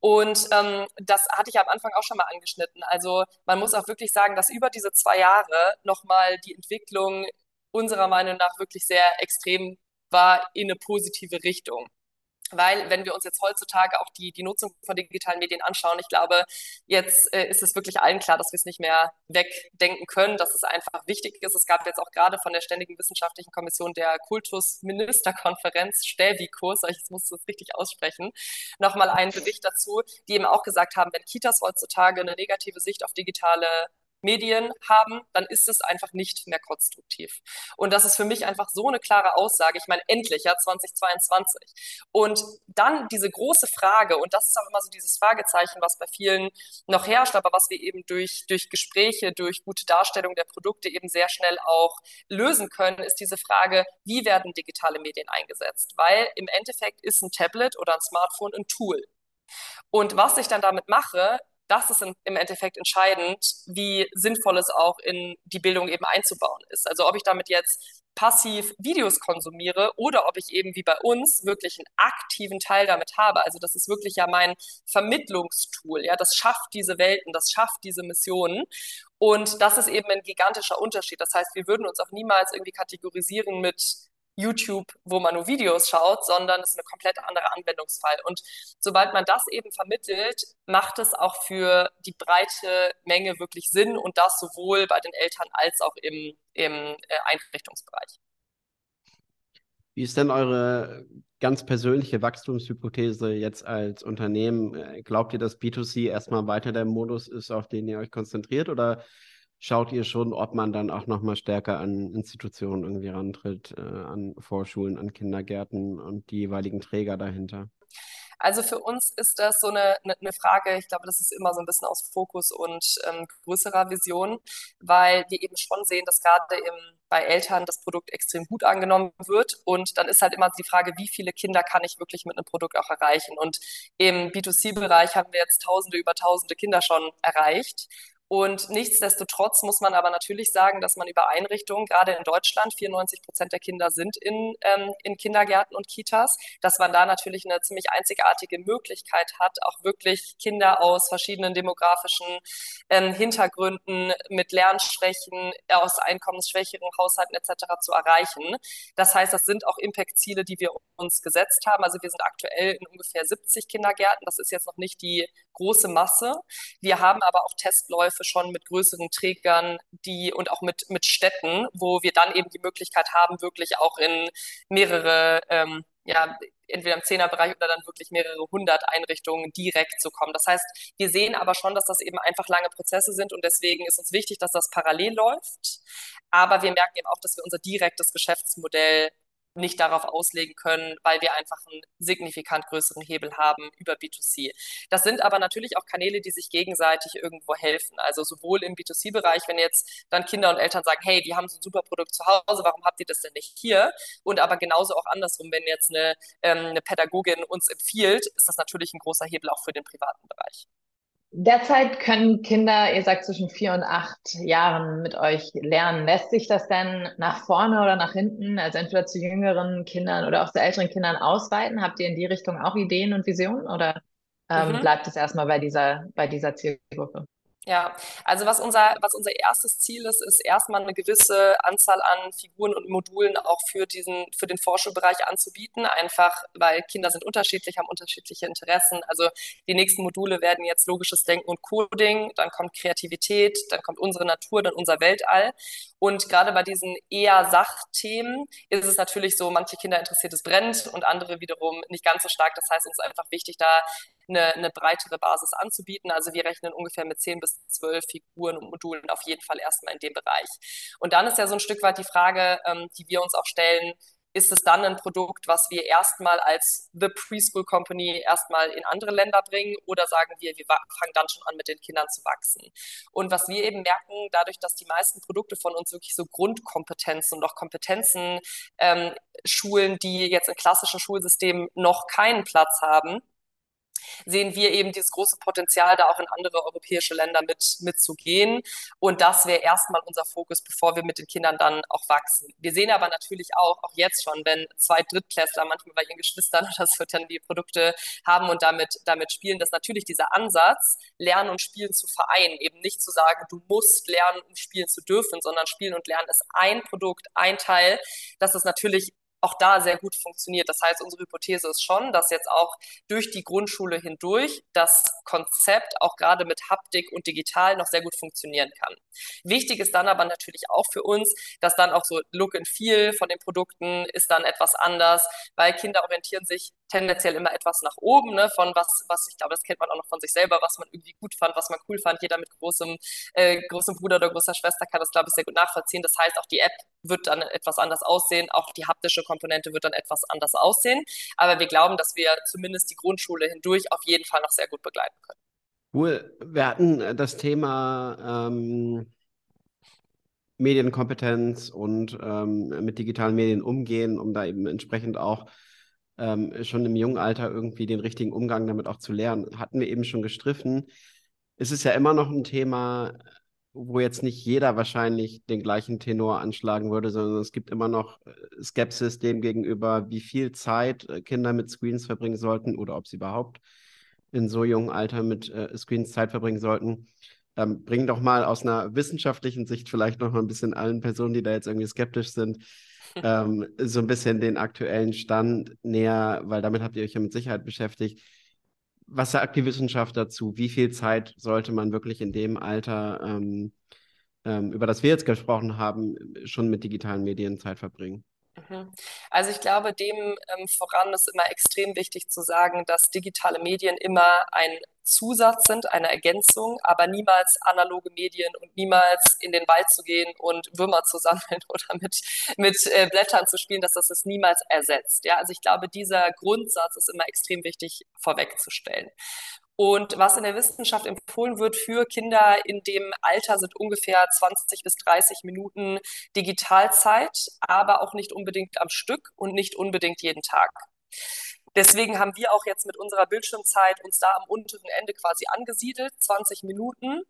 Und ähm, das hatte ich am Anfang auch schon mal angeschnitten. Also man muss auch wirklich sagen, dass über diese zwei Jahre nochmal die Entwicklung unserer Meinung nach wirklich sehr extrem war in eine positive Richtung. Weil, wenn wir uns jetzt heutzutage auch die, die Nutzung von digitalen Medien anschauen, ich glaube, jetzt äh, ist es wirklich allen klar, dass wir es nicht mehr wegdenken können, dass es einfach wichtig ist. Es gab jetzt auch gerade von der Ständigen Wissenschaftlichen Kommission der Kultusministerkonferenz, Stävikurs, ich muss das richtig aussprechen, nochmal einen Bericht dazu, die eben auch gesagt haben, wenn Kitas heutzutage eine negative Sicht auf digitale Medien haben, dann ist es einfach nicht mehr konstruktiv. Und das ist für mich einfach so eine klare Aussage. Ich meine, endlich, ja, 2022. Und dann diese große Frage, und das ist auch immer so dieses Fragezeichen, was bei vielen noch herrscht, aber was wir eben durch, durch Gespräche, durch gute Darstellung der Produkte eben sehr schnell auch lösen können, ist diese Frage, wie werden digitale Medien eingesetzt? Weil im Endeffekt ist ein Tablet oder ein Smartphone ein Tool. Und was ich dann damit mache, das ist im Endeffekt entscheidend, wie sinnvoll es auch in die Bildung eben einzubauen ist. Also ob ich damit jetzt passiv Videos konsumiere oder ob ich eben wie bei uns wirklich einen aktiven Teil damit habe. Also das ist wirklich ja mein Vermittlungstool. Ja, das schafft diese Welten, das schafft diese Missionen. Und das ist eben ein gigantischer Unterschied. Das heißt, wir würden uns auch niemals irgendwie kategorisieren mit YouTube, wo man nur Videos schaut, sondern es ist ein komplett anderer Anwendungsfall. Und sobald man das eben vermittelt, macht es auch für die breite Menge wirklich Sinn und das sowohl bei den Eltern als auch im, im äh, Einrichtungsbereich. Wie ist denn eure ganz persönliche Wachstumshypothese jetzt als Unternehmen? Äh, glaubt ihr, dass B2C erstmal weiter der Modus ist, auf den ihr euch konzentriert oder schaut ihr schon, ob man dann auch nochmal stärker an Institutionen irgendwie rantritt, äh, an Vorschulen, an Kindergärten und die jeweiligen Träger dahinter? Also für uns ist das so eine, eine Frage, ich glaube, das ist immer so ein bisschen aus Fokus und ähm, größerer Vision, weil wir eben schon sehen, dass gerade im, bei Eltern das Produkt extrem gut angenommen wird. Und dann ist halt immer die Frage, wie viele Kinder kann ich wirklich mit einem Produkt auch erreichen? Und im B2C-Bereich haben wir jetzt Tausende über Tausende Kinder schon erreicht. Und nichtsdestotrotz muss man aber natürlich sagen, dass man über Einrichtungen, gerade in Deutschland, 94 Prozent der Kinder sind in, ähm, in Kindergärten und Kitas, dass man da natürlich eine ziemlich einzigartige Möglichkeit hat, auch wirklich Kinder aus verschiedenen demografischen ähm, Hintergründen mit Lernschwächen, aus einkommensschwächeren Haushalten etc. zu erreichen. Das heißt, das sind auch Impact-Ziele, die wir uns gesetzt haben. Also wir sind aktuell in ungefähr 70 Kindergärten. Das ist jetzt noch nicht die große Masse. Wir haben aber auch Testläufe schon mit größeren Trägern, die und auch mit, mit Städten, wo wir dann eben die Möglichkeit haben, wirklich auch in mehrere, ähm, ja, entweder im Zehnerbereich oder dann wirklich mehrere hundert Einrichtungen direkt zu kommen. Das heißt, wir sehen aber schon, dass das eben einfach lange Prozesse sind und deswegen ist uns wichtig, dass das parallel läuft. Aber wir merken eben auch, dass wir unser direktes Geschäftsmodell nicht darauf auslegen können, weil wir einfach einen signifikant größeren Hebel haben über B2C. Das sind aber natürlich auch Kanäle, die sich gegenseitig irgendwo helfen. Also sowohl im B2C-Bereich, wenn jetzt dann Kinder und Eltern sagen, hey, wir haben so ein super Produkt zu Hause, warum habt ihr das denn nicht hier? Und aber genauso auch andersrum, wenn jetzt eine, ähm, eine Pädagogin uns empfiehlt, ist das natürlich ein großer Hebel auch für den privaten Bereich. Derzeit können Kinder, ihr sagt zwischen vier und acht Jahren mit euch lernen. Lässt sich das denn nach vorne oder nach hinten, also entweder zu jüngeren Kindern oder auch zu älteren Kindern ausweiten? Habt ihr in die Richtung auch Ideen und Visionen oder ähm, mhm. bleibt es erstmal bei dieser, bei dieser Zielgruppe? Ja, also was unser, was unser erstes Ziel ist, ist erstmal eine gewisse Anzahl an Figuren und Modulen auch für diesen, für den Vorschulbereich anzubieten. Einfach, weil Kinder sind unterschiedlich, haben unterschiedliche Interessen. Also die nächsten Module werden jetzt logisches Denken und Coding, dann kommt Kreativität, dann kommt unsere Natur, dann unser Weltall. Und gerade bei diesen eher Sachthemen ist es natürlich so, manche Kinder interessiert es brennt und andere wiederum nicht ganz so stark. Das heißt, uns ist einfach wichtig, da eine, eine breitere Basis anzubieten. Also wir rechnen ungefähr mit 10 bis 12 Figuren und Modulen auf jeden Fall erstmal in dem Bereich. Und dann ist ja so ein Stück weit die Frage, ähm, die wir uns auch stellen, ist es dann ein Produkt, was wir erstmal als The Preschool Company erstmal in andere Länder bringen oder sagen wir, wir fangen dann schon an, mit den Kindern zu wachsen. Und was wir eben merken, dadurch, dass die meisten Produkte von uns wirklich so Grundkompetenzen und auch Kompetenzen ähm, schulen, die jetzt in klassischen Schulsystemen noch keinen Platz haben, sehen wir eben dieses große Potenzial, da auch in andere europäische Länder mit, mitzugehen. Und das wäre erstmal unser Fokus, bevor wir mit den Kindern dann auch wachsen. Wir sehen aber natürlich auch, auch jetzt schon, wenn zwei Drittklässler manchmal bei ihren Geschwistern oder so dann die Produkte haben und damit, damit spielen, dass natürlich dieser Ansatz, Lernen und Spielen zu vereinen, eben nicht zu sagen, du musst lernen, um spielen zu dürfen, sondern Spielen und Lernen ist ein Produkt, ein Teil, dass das natürlich auch da sehr gut funktioniert. Das heißt, unsere Hypothese ist schon, dass jetzt auch durch die Grundschule hindurch das Konzept auch gerade mit Haptik und digital noch sehr gut funktionieren kann. Wichtig ist dann aber natürlich auch für uns, dass dann auch so Look and Feel von den Produkten ist dann etwas anders, weil Kinder orientieren sich tendenziell immer etwas nach oben, ne, von was, was ich glaube, das kennt man auch noch von sich selber, was man irgendwie gut fand, was man cool fand. Jeder mit großem, äh, großem Bruder oder großer Schwester kann das, glaube ich, sehr gut nachvollziehen. Das heißt, auch die App wird dann etwas anders aussehen, auch die haptische Komponente wird dann etwas anders aussehen. Aber wir glauben, dass wir zumindest die Grundschule hindurch auf jeden Fall noch sehr gut begleiten können. Cool. Wir hatten das Thema ähm, Medienkompetenz und ähm, mit digitalen Medien umgehen, um da eben entsprechend auch ähm, schon im jungen Alter irgendwie den richtigen Umgang damit auch zu lernen. Hatten wir eben schon gestriffen. Es ist ja immer noch ein Thema, wo jetzt nicht jeder wahrscheinlich den gleichen Tenor anschlagen würde, sondern es gibt immer noch äh, Skepsis dem gegenüber, wie viel Zeit äh, Kinder mit Screens verbringen sollten oder ob sie überhaupt in so jungem Alter mit äh, Screens Zeit verbringen sollten. Ähm, bring doch mal aus einer wissenschaftlichen Sicht vielleicht noch mal ein bisschen allen Personen, die da jetzt irgendwie skeptisch sind, ähm, so ein bisschen den aktuellen Stand näher, weil damit habt ihr euch ja mit Sicherheit beschäftigt. Was sagt die Wissenschaft dazu? Wie viel Zeit sollte man wirklich in dem Alter, ähm, ähm, über das wir jetzt gesprochen haben, schon mit digitalen Medien Zeit verbringen? Mhm. Also ich glaube, dem ähm, voran ist immer extrem wichtig zu sagen, dass digitale Medien immer ein Zusatz sind, eine Ergänzung, aber niemals analoge Medien und niemals in den Wald zu gehen und Würmer zu sammeln oder mit, mit äh, Blättern zu spielen, dass das es niemals ersetzt. Ja, also ich glaube, dieser Grundsatz ist immer extrem wichtig vorwegzustellen. Und was in der Wissenschaft empfohlen wird für Kinder in dem Alter sind ungefähr 20 bis 30 Minuten Digitalzeit, aber auch nicht unbedingt am Stück und nicht unbedingt jeden Tag. Deswegen haben wir auch jetzt mit unserer Bildschirmzeit uns da am unteren Ende quasi angesiedelt, 20 Minuten,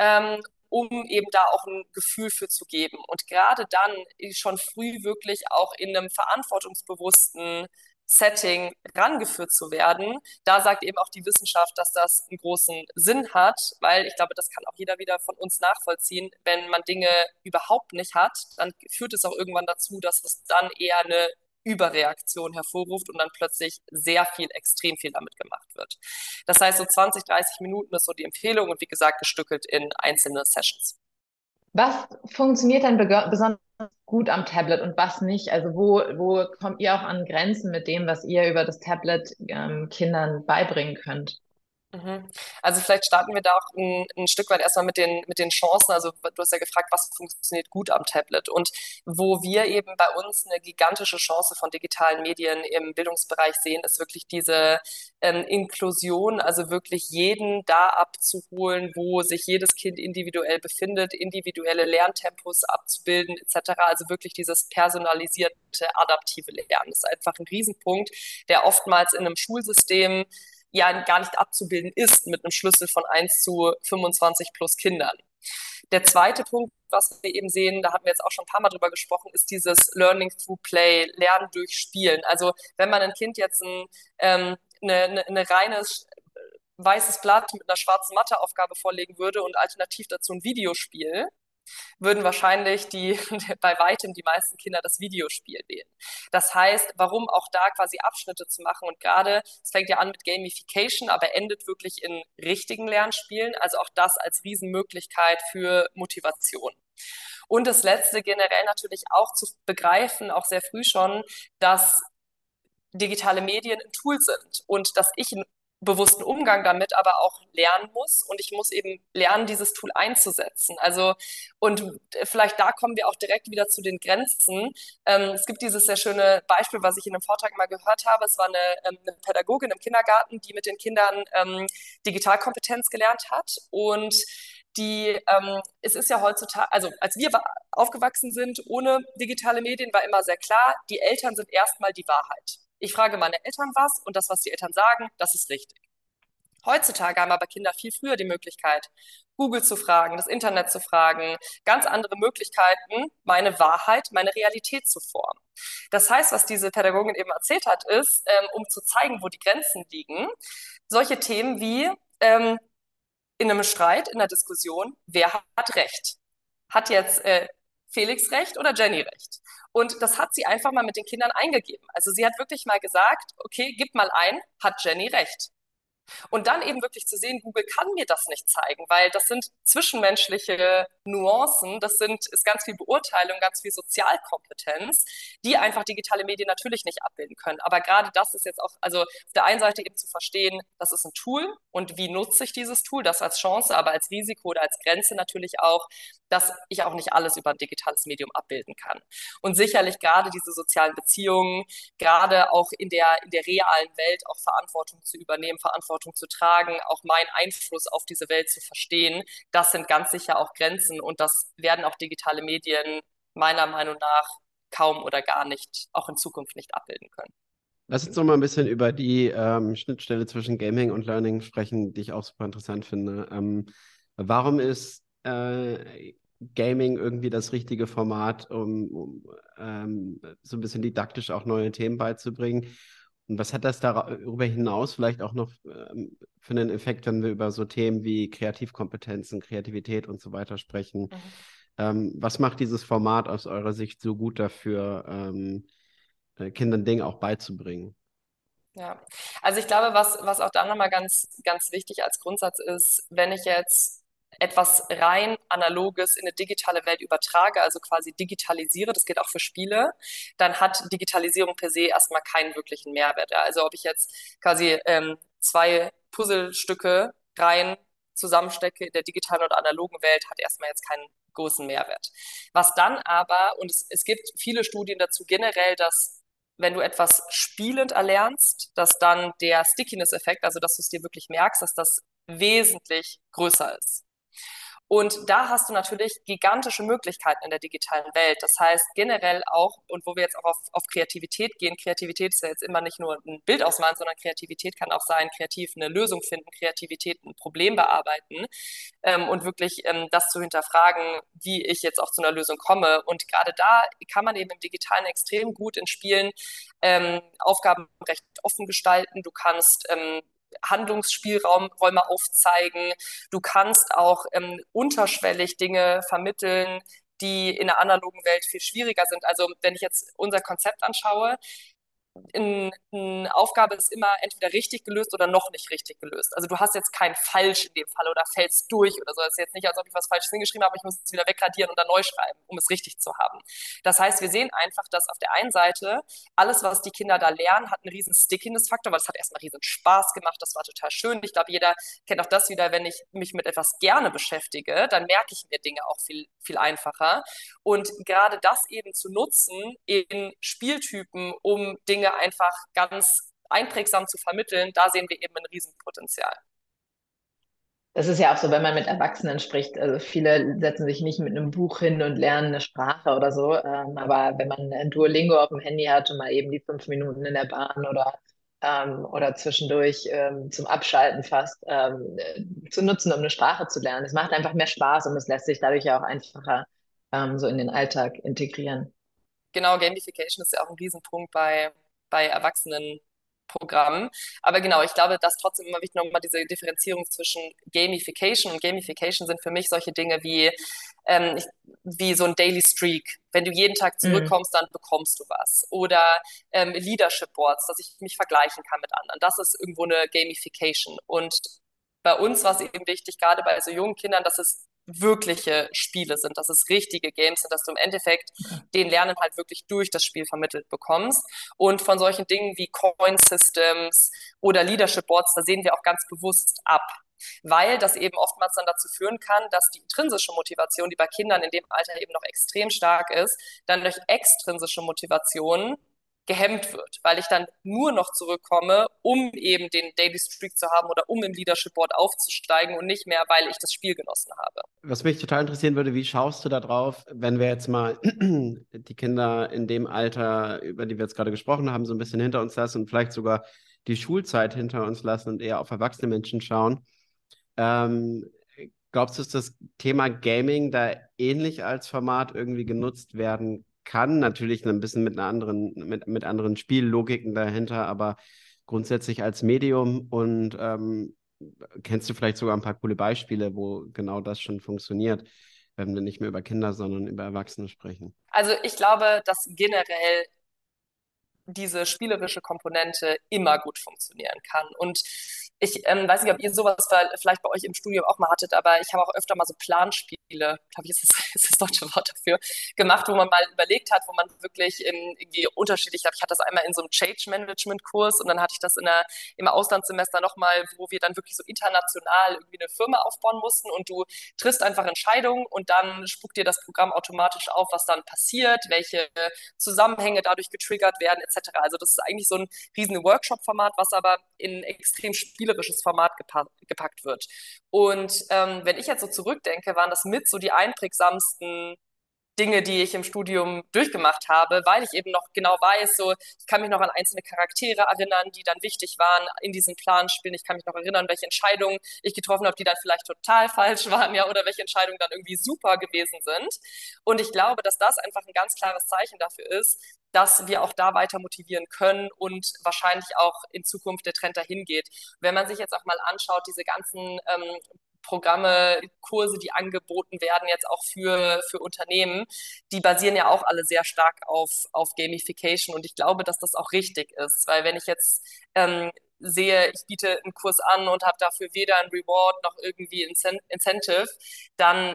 ähm, um eben da auch ein Gefühl für zu geben. Und gerade dann schon früh wirklich auch in einem verantwortungsbewussten Setting rangeführt zu werden. Da sagt eben auch die Wissenschaft, dass das einen großen Sinn hat, weil ich glaube, das kann auch jeder wieder von uns nachvollziehen. Wenn man Dinge überhaupt nicht hat, dann führt es auch irgendwann dazu, dass es dann eher eine Überreaktion hervorruft und dann plötzlich sehr viel, extrem viel damit gemacht wird. Das heißt, so 20, 30 Minuten ist so die Empfehlung und wie gesagt, gestückelt in einzelne Sessions. Was funktioniert denn besonders gut am Tablet und was nicht? Also wo, wo kommt ihr auch an Grenzen mit dem, was ihr über das Tablet ähm, Kindern beibringen könnt? Mhm. Also vielleicht starten wir da auch ein, ein, Stück weit erstmal mit den, mit den Chancen. Also du hast ja gefragt, was funktioniert gut am Tablet und wo wir eben bei uns eine gigantische Chance von digitalen Medien im Bildungsbereich sehen, ist wirklich diese ähm, Inklusion, also wirklich jeden da abzuholen, wo sich jedes Kind individuell befindet, individuelle Lerntempos abzubilden etc. Also wirklich dieses personalisierte, adaptive Lernen. Das ist einfach ein Riesenpunkt, der oftmals in einem Schulsystem ja gar nicht abzubilden ist mit einem Schlüssel von 1 zu 25 plus Kindern. Der zweite Punkt, was wir eben sehen, da hatten wir jetzt auch schon ein paar Mal drüber gesprochen, ist dieses Learning through Play, Lernen durch Spielen. Also wenn man ein Kind jetzt ein, ähm, eine, eine, eine reine weißes Blatt mit einer schwarzen Matheaufgabe vorlegen würde und alternativ dazu ein Videospiel, würden wahrscheinlich die, bei weitem die meisten Kinder das Videospiel wählen. Das heißt, warum auch da quasi Abschnitte zu machen und gerade, es fängt ja an mit Gamification, aber endet wirklich in richtigen Lernspielen, also auch das als Riesenmöglichkeit für Motivation. Und das Letzte generell natürlich auch zu begreifen, auch sehr früh schon, dass digitale Medien ein Tool sind und dass ich einen bewussten Umgang damit aber auch lernen muss und ich muss eben lernen, dieses Tool einzusetzen. Also und vielleicht da kommen wir auch direkt wieder zu den Grenzen. Ähm, es gibt dieses sehr schöne Beispiel, was ich in einem Vortrag mal gehört habe. Es war eine, ähm, eine Pädagogin im Kindergarten, die mit den Kindern ähm, Digitalkompetenz gelernt hat und die, ähm, es ist ja heutzutage, also als wir aufgewachsen sind ohne digitale Medien, war immer sehr klar, die Eltern sind erstmal die Wahrheit. Ich frage meine Eltern was und das, was die Eltern sagen, das ist richtig. Heutzutage haben aber Kinder viel früher die Möglichkeit, Google zu fragen, das Internet zu fragen, ganz andere Möglichkeiten, meine Wahrheit, meine Realität zu formen. Das heißt, was diese Pädagogin eben erzählt hat, ist, ähm, um zu zeigen, wo die Grenzen liegen, solche Themen wie ähm, in einem Streit, in einer Diskussion, wer hat Recht? Hat jetzt äh, Felix recht oder Jenny recht? Und das hat sie einfach mal mit den Kindern eingegeben. Also sie hat wirklich mal gesagt, okay, gib mal ein, hat Jenny recht? Und dann eben wirklich zu sehen, Google kann mir das nicht zeigen, weil das sind zwischenmenschliche Nuancen, das sind, ist ganz viel Beurteilung, ganz viel Sozialkompetenz, die einfach digitale Medien natürlich nicht abbilden können. Aber gerade das ist jetzt auch, also auf der einen Seite eben zu verstehen, das ist ein Tool und wie nutze ich dieses Tool, das als Chance, aber als Risiko oder als Grenze natürlich auch, dass ich auch nicht alles über ein digitales Medium abbilden kann. Und sicherlich gerade diese sozialen Beziehungen, gerade auch in der, in der realen Welt auch Verantwortung zu übernehmen, Verantwortung zu tragen, auch meinen Einfluss auf diese Welt zu verstehen, das sind ganz sicher auch Grenzen und das werden auch digitale Medien meiner Meinung nach kaum oder gar nicht, auch in Zukunft nicht abbilden können. Lass uns noch mal ein bisschen über die ähm, Schnittstelle zwischen Gaming und Learning sprechen, die ich auch super interessant finde. Ähm, warum ist äh, Gaming irgendwie das richtige Format, um, um ähm, so ein bisschen didaktisch auch neue Themen beizubringen. Und was hat das darüber hinaus vielleicht auch noch ähm, für einen Effekt, wenn wir über so Themen wie Kreativkompetenzen, Kreativität und so weiter sprechen? Mhm. Ähm, was macht dieses Format aus eurer Sicht so gut dafür, ähm, äh, Kindern Dinge auch beizubringen? Ja, also ich glaube, was, was auch da nochmal ganz, ganz wichtig als Grundsatz ist, wenn ich jetzt etwas rein analoges in eine digitale Welt übertrage, also quasi digitalisiere, das geht auch für Spiele, dann hat Digitalisierung per se erstmal keinen wirklichen Mehrwert. Also ob ich jetzt quasi ähm, zwei Puzzlestücke rein zusammenstecke in der digitalen oder analogen Welt, hat erstmal jetzt keinen großen Mehrwert. Was dann aber, und es, es gibt viele Studien dazu generell, dass wenn du etwas spielend erlernst, dass dann der Stickiness-Effekt, also dass du es dir wirklich merkst, dass das wesentlich größer ist. Und da hast du natürlich gigantische Möglichkeiten in der digitalen Welt. Das heißt generell auch, und wo wir jetzt auch auf, auf Kreativität gehen, Kreativität ist ja jetzt immer nicht nur ein Bild ausmalen, sondern Kreativität kann auch sein, kreativ eine Lösung finden, Kreativität ein Problem bearbeiten ähm, und wirklich ähm, das zu hinterfragen, wie ich jetzt auch zu einer Lösung komme. Und gerade da kann man eben im Digitalen extrem gut in Spielen ähm, Aufgaben recht offen gestalten. Du kannst ähm, Handlungsspielräume aufzeigen. Du kannst auch ähm, unterschwellig Dinge vermitteln, die in der analogen Welt viel schwieriger sind. Also wenn ich jetzt unser Konzept anschaue, eine Aufgabe ist immer entweder richtig gelöst oder noch nicht richtig gelöst. Also du hast jetzt kein Falsch in dem Fall oder fällst durch oder so. Es ist jetzt nicht, als ob ich was Falsches hingeschrieben habe, ich muss es wieder wegradieren und dann neu schreiben, um es richtig zu haben. Das heißt, wir sehen einfach, dass auf der einen Seite alles, was die Kinder da lernen, hat einen riesen Stickiness-Faktor, weil es hat erstmal riesen Spaß gemacht, das war total schön. Ich glaube, jeder kennt auch das wieder, wenn ich mich mit etwas gerne beschäftige, dann merke ich mir Dinge auch viel, viel einfacher. Und gerade das eben zu nutzen in Spieltypen, um Dinge Dinge einfach ganz einprägsam zu vermitteln, da sehen wir eben ein Riesenpotenzial. Das ist ja auch so, wenn man mit Erwachsenen spricht. Also viele setzen sich nicht mit einem Buch hin und lernen eine Sprache oder so. Ähm, aber wenn man ein Duolingo auf dem Handy hat und mal eben die fünf Minuten in der Bahn oder, ähm, oder zwischendurch ähm, zum Abschalten fast zu nutzen, um eine Sprache zu lernen. Es macht einfach mehr Spaß und es lässt sich dadurch ja auch einfacher so in den Alltag integrieren. Genau, Gamification ist ja auch ein Riesenpunkt bei bei Erwachsenen Programmen. Aber genau, ich glaube, dass trotzdem immer wichtig nochmal diese Differenzierung zwischen Gamification und Gamification sind für mich solche Dinge wie, ähm, wie so ein Daily Streak. Wenn du jeden Tag mhm. zurückkommst, mhm. dann bekommst du was. Oder ähm, Leadership Boards, dass ich mich vergleichen kann mit anderen. Das ist irgendwo eine Gamification. Und bei uns war es eben wichtig, gerade bei so jungen Kindern, dass es wirkliche Spiele sind, dass es richtige Games sind, dass du im Endeffekt den Lernen halt wirklich durch das Spiel vermittelt bekommst. Und von solchen Dingen wie Coin Systems oder Leadership Boards, da sehen wir auch ganz bewusst ab. Weil das eben oftmals dann dazu führen kann, dass die intrinsische Motivation, die bei Kindern in dem Alter eben noch extrem stark ist, dann durch extrinsische Motivation gehemmt wird, weil ich dann nur noch zurückkomme, um eben den Daily Streak zu haben oder um im Leadership Board aufzusteigen und nicht mehr, weil ich das Spiel genossen habe. Was mich total interessieren würde, wie schaust du da drauf, wenn wir jetzt mal die Kinder in dem Alter, über die wir jetzt gerade gesprochen haben, so ein bisschen hinter uns lassen und vielleicht sogar die Schulzeit hinter uns lassen und eher auf erwachsene Menschen schauen. Ähm, glaubst du, dass das Thema Gaming da ähnlich als Format irgendwie genutzt werden kann. Natürlich ein bisschen mit einer anderen, mit, mit anderen Spiellogiken dahinter, aber grundsätzlich als Medium und ähm, kennst du vielleicht sogar ein paar coole Beispiele, wo genau das schon funktioniert, wenn wir nicht mehr über Kinder, sondern über Erwachsene sprechen? Also ich glaube, dass generell diese spielerische Komponente immer gut funktionieren kann. Und ich ähm, weiß nicht, ob ihr sowas vielleicht bei euch im Studium auch mal hattet, aber ich habe auch öfter mal so Planspiele, glaube ich, ist das, ist das deutsche Wort dafür, gemacht, wo man mal überlegt hat, wo man wirklich in, irgendwie unterschiedlich, ich hatte das einmal in so einem Change Management Kurs und dann hatte ich das in der, im Auslandssemester nochmal, wo wir dann wirklich so international irgendwie eine Firma aufbauen mussten und du triffst einfach Entscheidungen und dann spuckt dir das Programm automatisch auf, was dann passiert, welche Zusammenhänge dadurch getriggert werden, etc. Also das ist eigentlich so ein riesen Workshop-Format, was aber in extrem Spiele spielerisches Format gepa gepackt wird. Und ähm, wenn ich jetzt so zurückdenke, waren das mit so die einprägsamsten Dinge, die ich im Studium durchgemacht habe, weil ich eben noch genau weiß, so ich kann mich noch an einzelne Charaktere erinnern, die dann wichtig waren in diesen Planspielen. Ich kann mich noch erinnern, welche Entscheidungen ich getroffen habe, die dann vielleicht total falsch waren, ja, oder welche Entscheidungen dann irgendwie super gewesen sind. Und ich glaube, dass das einfach ein ganz klares Zeichen dafür ist, dass wir auch da weiter motivieren können und wahrscheinlich auch in Zukunft der Trend dahin geht. Wenn man sich jetzt auch mal anschaut, diese ganzen ähm, Programme, Kurse, die angeboten werden, jetzt auch für, für Unternehmen, die basieren ja auch alle sehr stark auf, auf Gamification. Und ich glaube, dass das auch richtig ist, weil wenn ich jetzt ähm, sehe, ich biete einen Kurs an und habe dafür weder ein Reward noch irgendwie Incentive, dann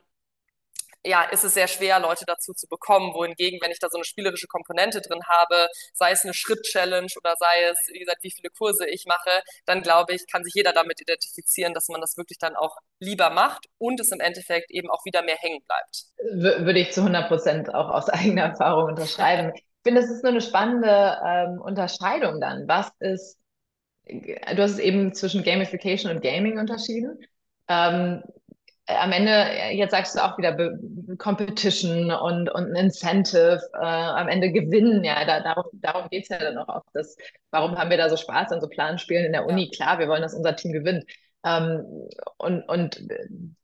ja, ist es sehr schwer, Leute dazu zu bekommen. Wohingegen, wenn ich da so eine spielerische Komponente drin habe, sei es eine Schritt-Challenge oder sei es, wie gesagt, wie viele Kurse ich mache, dann glaube ich, kann sich jeder damit identifizieren, dass man das wirklich dann auch lieber macht und es im Endeffekt eben auch wieder mehr hängen bleibt. W würde ich zu 100 Prozent auch aus eigener Erfahrung unterschreiben. ich finde, das ist nur eine spannende ähm, Unterscheidung dann. Was ist, du hast es eben zwischen Gamification und Gaming unterschieden. Ähm, äh, am Ende, äh, jetzt sagst du auch wieder Be Competition und, und ein Incentive, äh, am Ende gewinnen, ja, da, darum, darum geht es ja dann auch oft. Das, warum haben wir da so Spaß an so Planspielen in der Uni? Ja. Klar, wir wollen, dass unser Team gewinnt. Ähm, und, und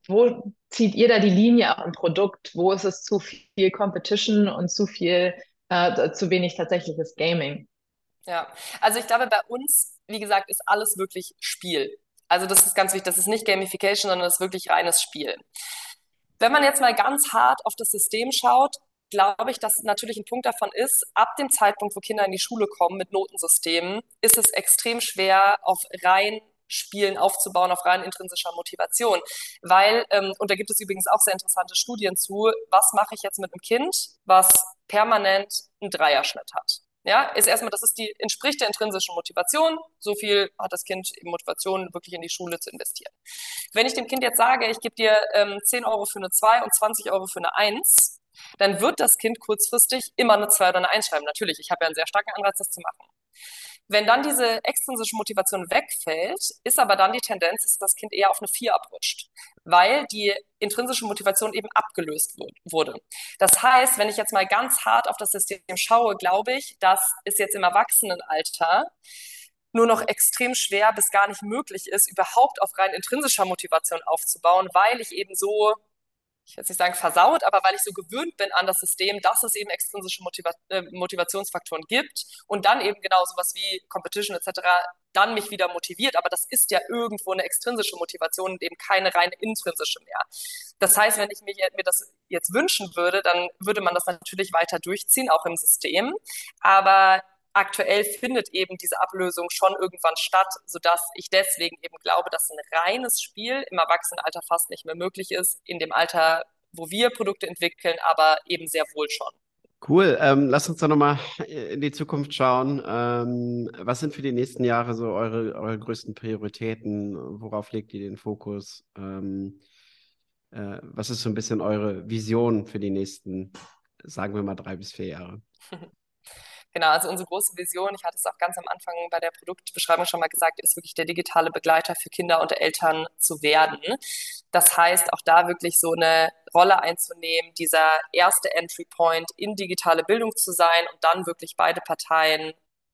wo zieht ihr da die Linie auch im Produkt? Wo ist es zu viel Competition und zu viel, äh, zu wenig tatsächliches Gaming? Ja, also ich glaube, bei uns, wie gesagt, ist alles wirklich Spiel. Also das ist ganz wichtig, das ist nicht Gamification, sondern das ist wirklich reines Spiel. Wenn man jetzt mal ganz hart auf das System schaut, glaube ich, dass natürlich ein Punkt davon ist, ab dem Zeitpunkt, wo Kinder in die Schule kommen mit Notensystemen, ist es extrem schwer, auf rein Spielen aufzubauen, auf rein intrinsischer Motivation. Weil, ähm, und da gibt es übrigens auch sehr interessante Studien zu, was mache ich jetzt mit einem Kind, was permanent einen Dreierschnitt hat. Ja, ist erstmal, das ist die, entspricht der intrinsischen Motivation. So viel hat das Kind eben Motivation, wirklich in die Schule zu investieren. Wenn ich dem Kind jetzt sage, ich gebe dir ähm, 10 Euro für eine 2 und 20 Euro für eine 1, dann wird das Kind kurzfristig immer eine 2 oder eine 1 schreiben. Natürlich, ich habe ja einen sehr starken Anreiz, das zu machen. Wenn dann diese extrinsische Motivation wegfällt, ist aber dann die Tendenz, dass das Kind eher auf eine 4 abrutscht, weil die intrinsische Motivation eben abgelöst wurde. Das heißt, wenn ich jetzt mal ganz hart auf das System schaue, glaube ich, dass es jetzt im Erwachsenenalter nur noch extrem schwer bis gar nicht möglich ist, überhaupt auf rein intrinsischer Motivation aufzubauen, weil ich eben so ich will jetzt nicht sagen versaut, aber weil ich so gewöhnt bin an das System, dass es eben extrinsische Motiva äh, Motivationsfaktoren gibt und dann eben genau sowas wie Competition etc. dann mich wieder motiviert. Aber das ist ja irgendwo eine extrinsische Motivation und eben keine reine intrinsische mehr. Das heißt, wenn ich mir, mir das jetzt wünschen würde, dann würde man das natürlich weiter durchziehen, auch im System. Aber aktuell findet eben diese Ablösung schon irgendwann statt, sodass ich deswegen eben glaube, dass ein reines Spiel im Erwachsenenalter fast nicht mehr möglich ist, in dem Alter, wo wir Produkte entwickeln, aber eben sehr wohl schon. Cool. Ähm, lass uns dann nochmal in die Zukunft schauen. Ähm, was sind für die nächsten Jahre so eure, eure größten Prioritäten? Worauf legt ihr den Fokus? Ähm, äh, was ist so ein bisschen eure Vision für die nächsten, sagen wir mal, drei bis vier Jahre? Genau, also unsere große Vision, ich hatte es auch ganz am Anfang bei der Produktbeschreibung schon mal gesagt, ist wirklich der digitale Begleiter für Kinder und Eltern zu werden. Das heißt, auch da wirklich so eine Rolle einzunehmen, dieser erste Entry Point in digitale Bildung zu sein und dann wirklich beide Parteien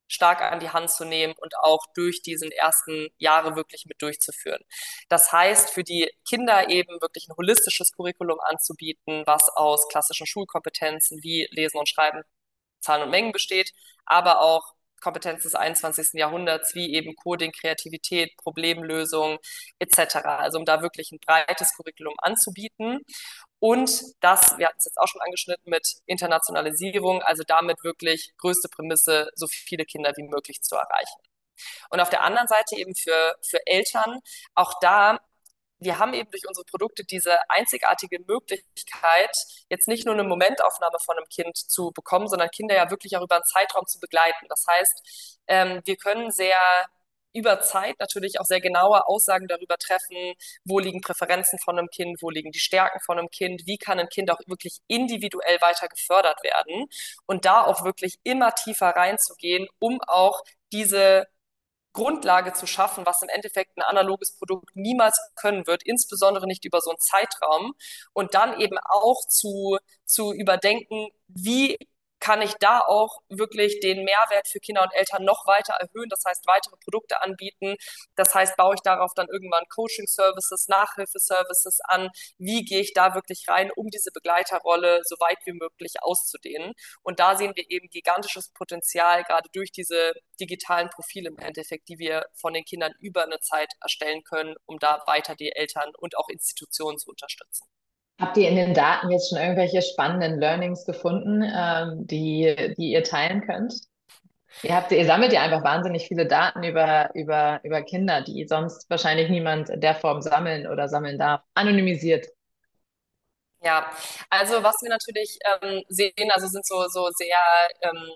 stark an die Hand zu nehmen und auch durch diesen ersten Jahre wirklich mit durchzuführen. Das heißt, für die Kinder eben wirklich ein holistisches Curriculum anzubieten, was aus klassischen Schulkompetenzen wie Lesen und Schreiben Zahlen und Mengen besteht, aber auch Kompetenz des 21. Jahrhunderts, wie eben Coding, Kreativität, Problemlösung etc. Also um da wirklich ein breites Curriculum anzubieten. Und das, wir hatten es jetzt auch schon angeschnitten mit Internationalisierung, also damit wirklich größte Prämisse, so viele Kinder wie möglich zu erreichen. Und auf der anderen Seite eben für, für Eltern, auch da wir haben eben durch unsere Produkte diese einzigartige Möglichkeit, jetzt nicht nur eine Momentaufnahme von einem Kind zu bekommen, sondern Kinder ja wirklich auch über einen Zeitraum zu begleiten. Das heißt, ähm, wir können sehr über Zeit natürlich auch sehr genaue Aussagen darüber treffen, wo liegen Präferenzen von einem Kind, wo liegen die Stärken von einem Kind, wie kann ein Kind auch wirklich individuell weiter gefördert werden und da auch wirklich immer tiefer reinzugehen, um auch diese Grundlage zu schaffen, was im Endeffekt ein analoges Produkt niemals können wird, insbesondere nicht über so einen Zeitraum. Und dann eben auch zu, zu überdenken, wie kann ich da auch wirklich den Mehrwert für Kinder und Eltern noch weiter erhöhen, das heißt weitere Produkte anbieten. Das heißt, baue ich darauf dann irgendwann Coaching-Services, Nachhilfeservices an. Wie gehe ich da wirklich rein, um diese Begleiterrolle so weit wie möglich auszudehnen? Und da sehen wir eben gigantisches Potenzial, gerade durch diese digitalen Profile im Endeffekt, die wir von den Kindern über eine Zeit erstellen können, um da weiter die Eltern und auch Institutionen zu unterstützen. Habt ihr in den Daten jetzt schon irgendwelche spannenden Learnings gefunden, ähm, die, die ihr teilen könnt? Ihr, habt, ihr sammelt ja einfach wahnsinnig viele Daten über, über, über Kinder, die sonst wahrscheinlich niemand in der Form sammeln oder sammeln darf. Anonymisiert. Ja, also was wir natürlich ähm, sehen, also sind so, so sehr ähm,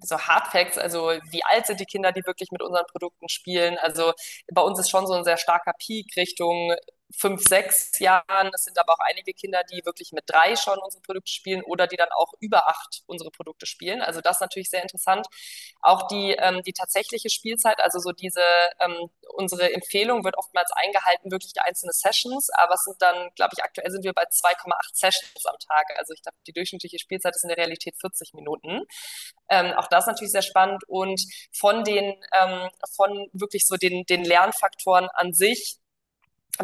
so Hard also wie alt sind die Kinder, die wirklich mit unseren Produkten spielen. Also bei uns ist schon so ein sehr starker Peak Richtung fünf, sechs Jahren. Es sind aber auch einige Kinder, die wirklich mit drei schon unsere Produkte spielen oder die dann auch über acht unsere Produkte spielen. Also das ist natürlich sehr interessant. Auch die, ähm, die tatsächliche Spielzeit, also so diese, ähm, unsere Empfehlung wird oftmals eingehalten, wirklich einzelne Sessions, aber es sind dann, glaube ich, aktuell sind wir bei 2,8 Sessions am Tag. Also ich glaube, die durchschnittliche Spielzeit ist in der Realität 40 Minuten. Ähm, auch das ist natürlich sehr spannend und von den, ähm, von wirklich so den, den Lernfaktoren an sich,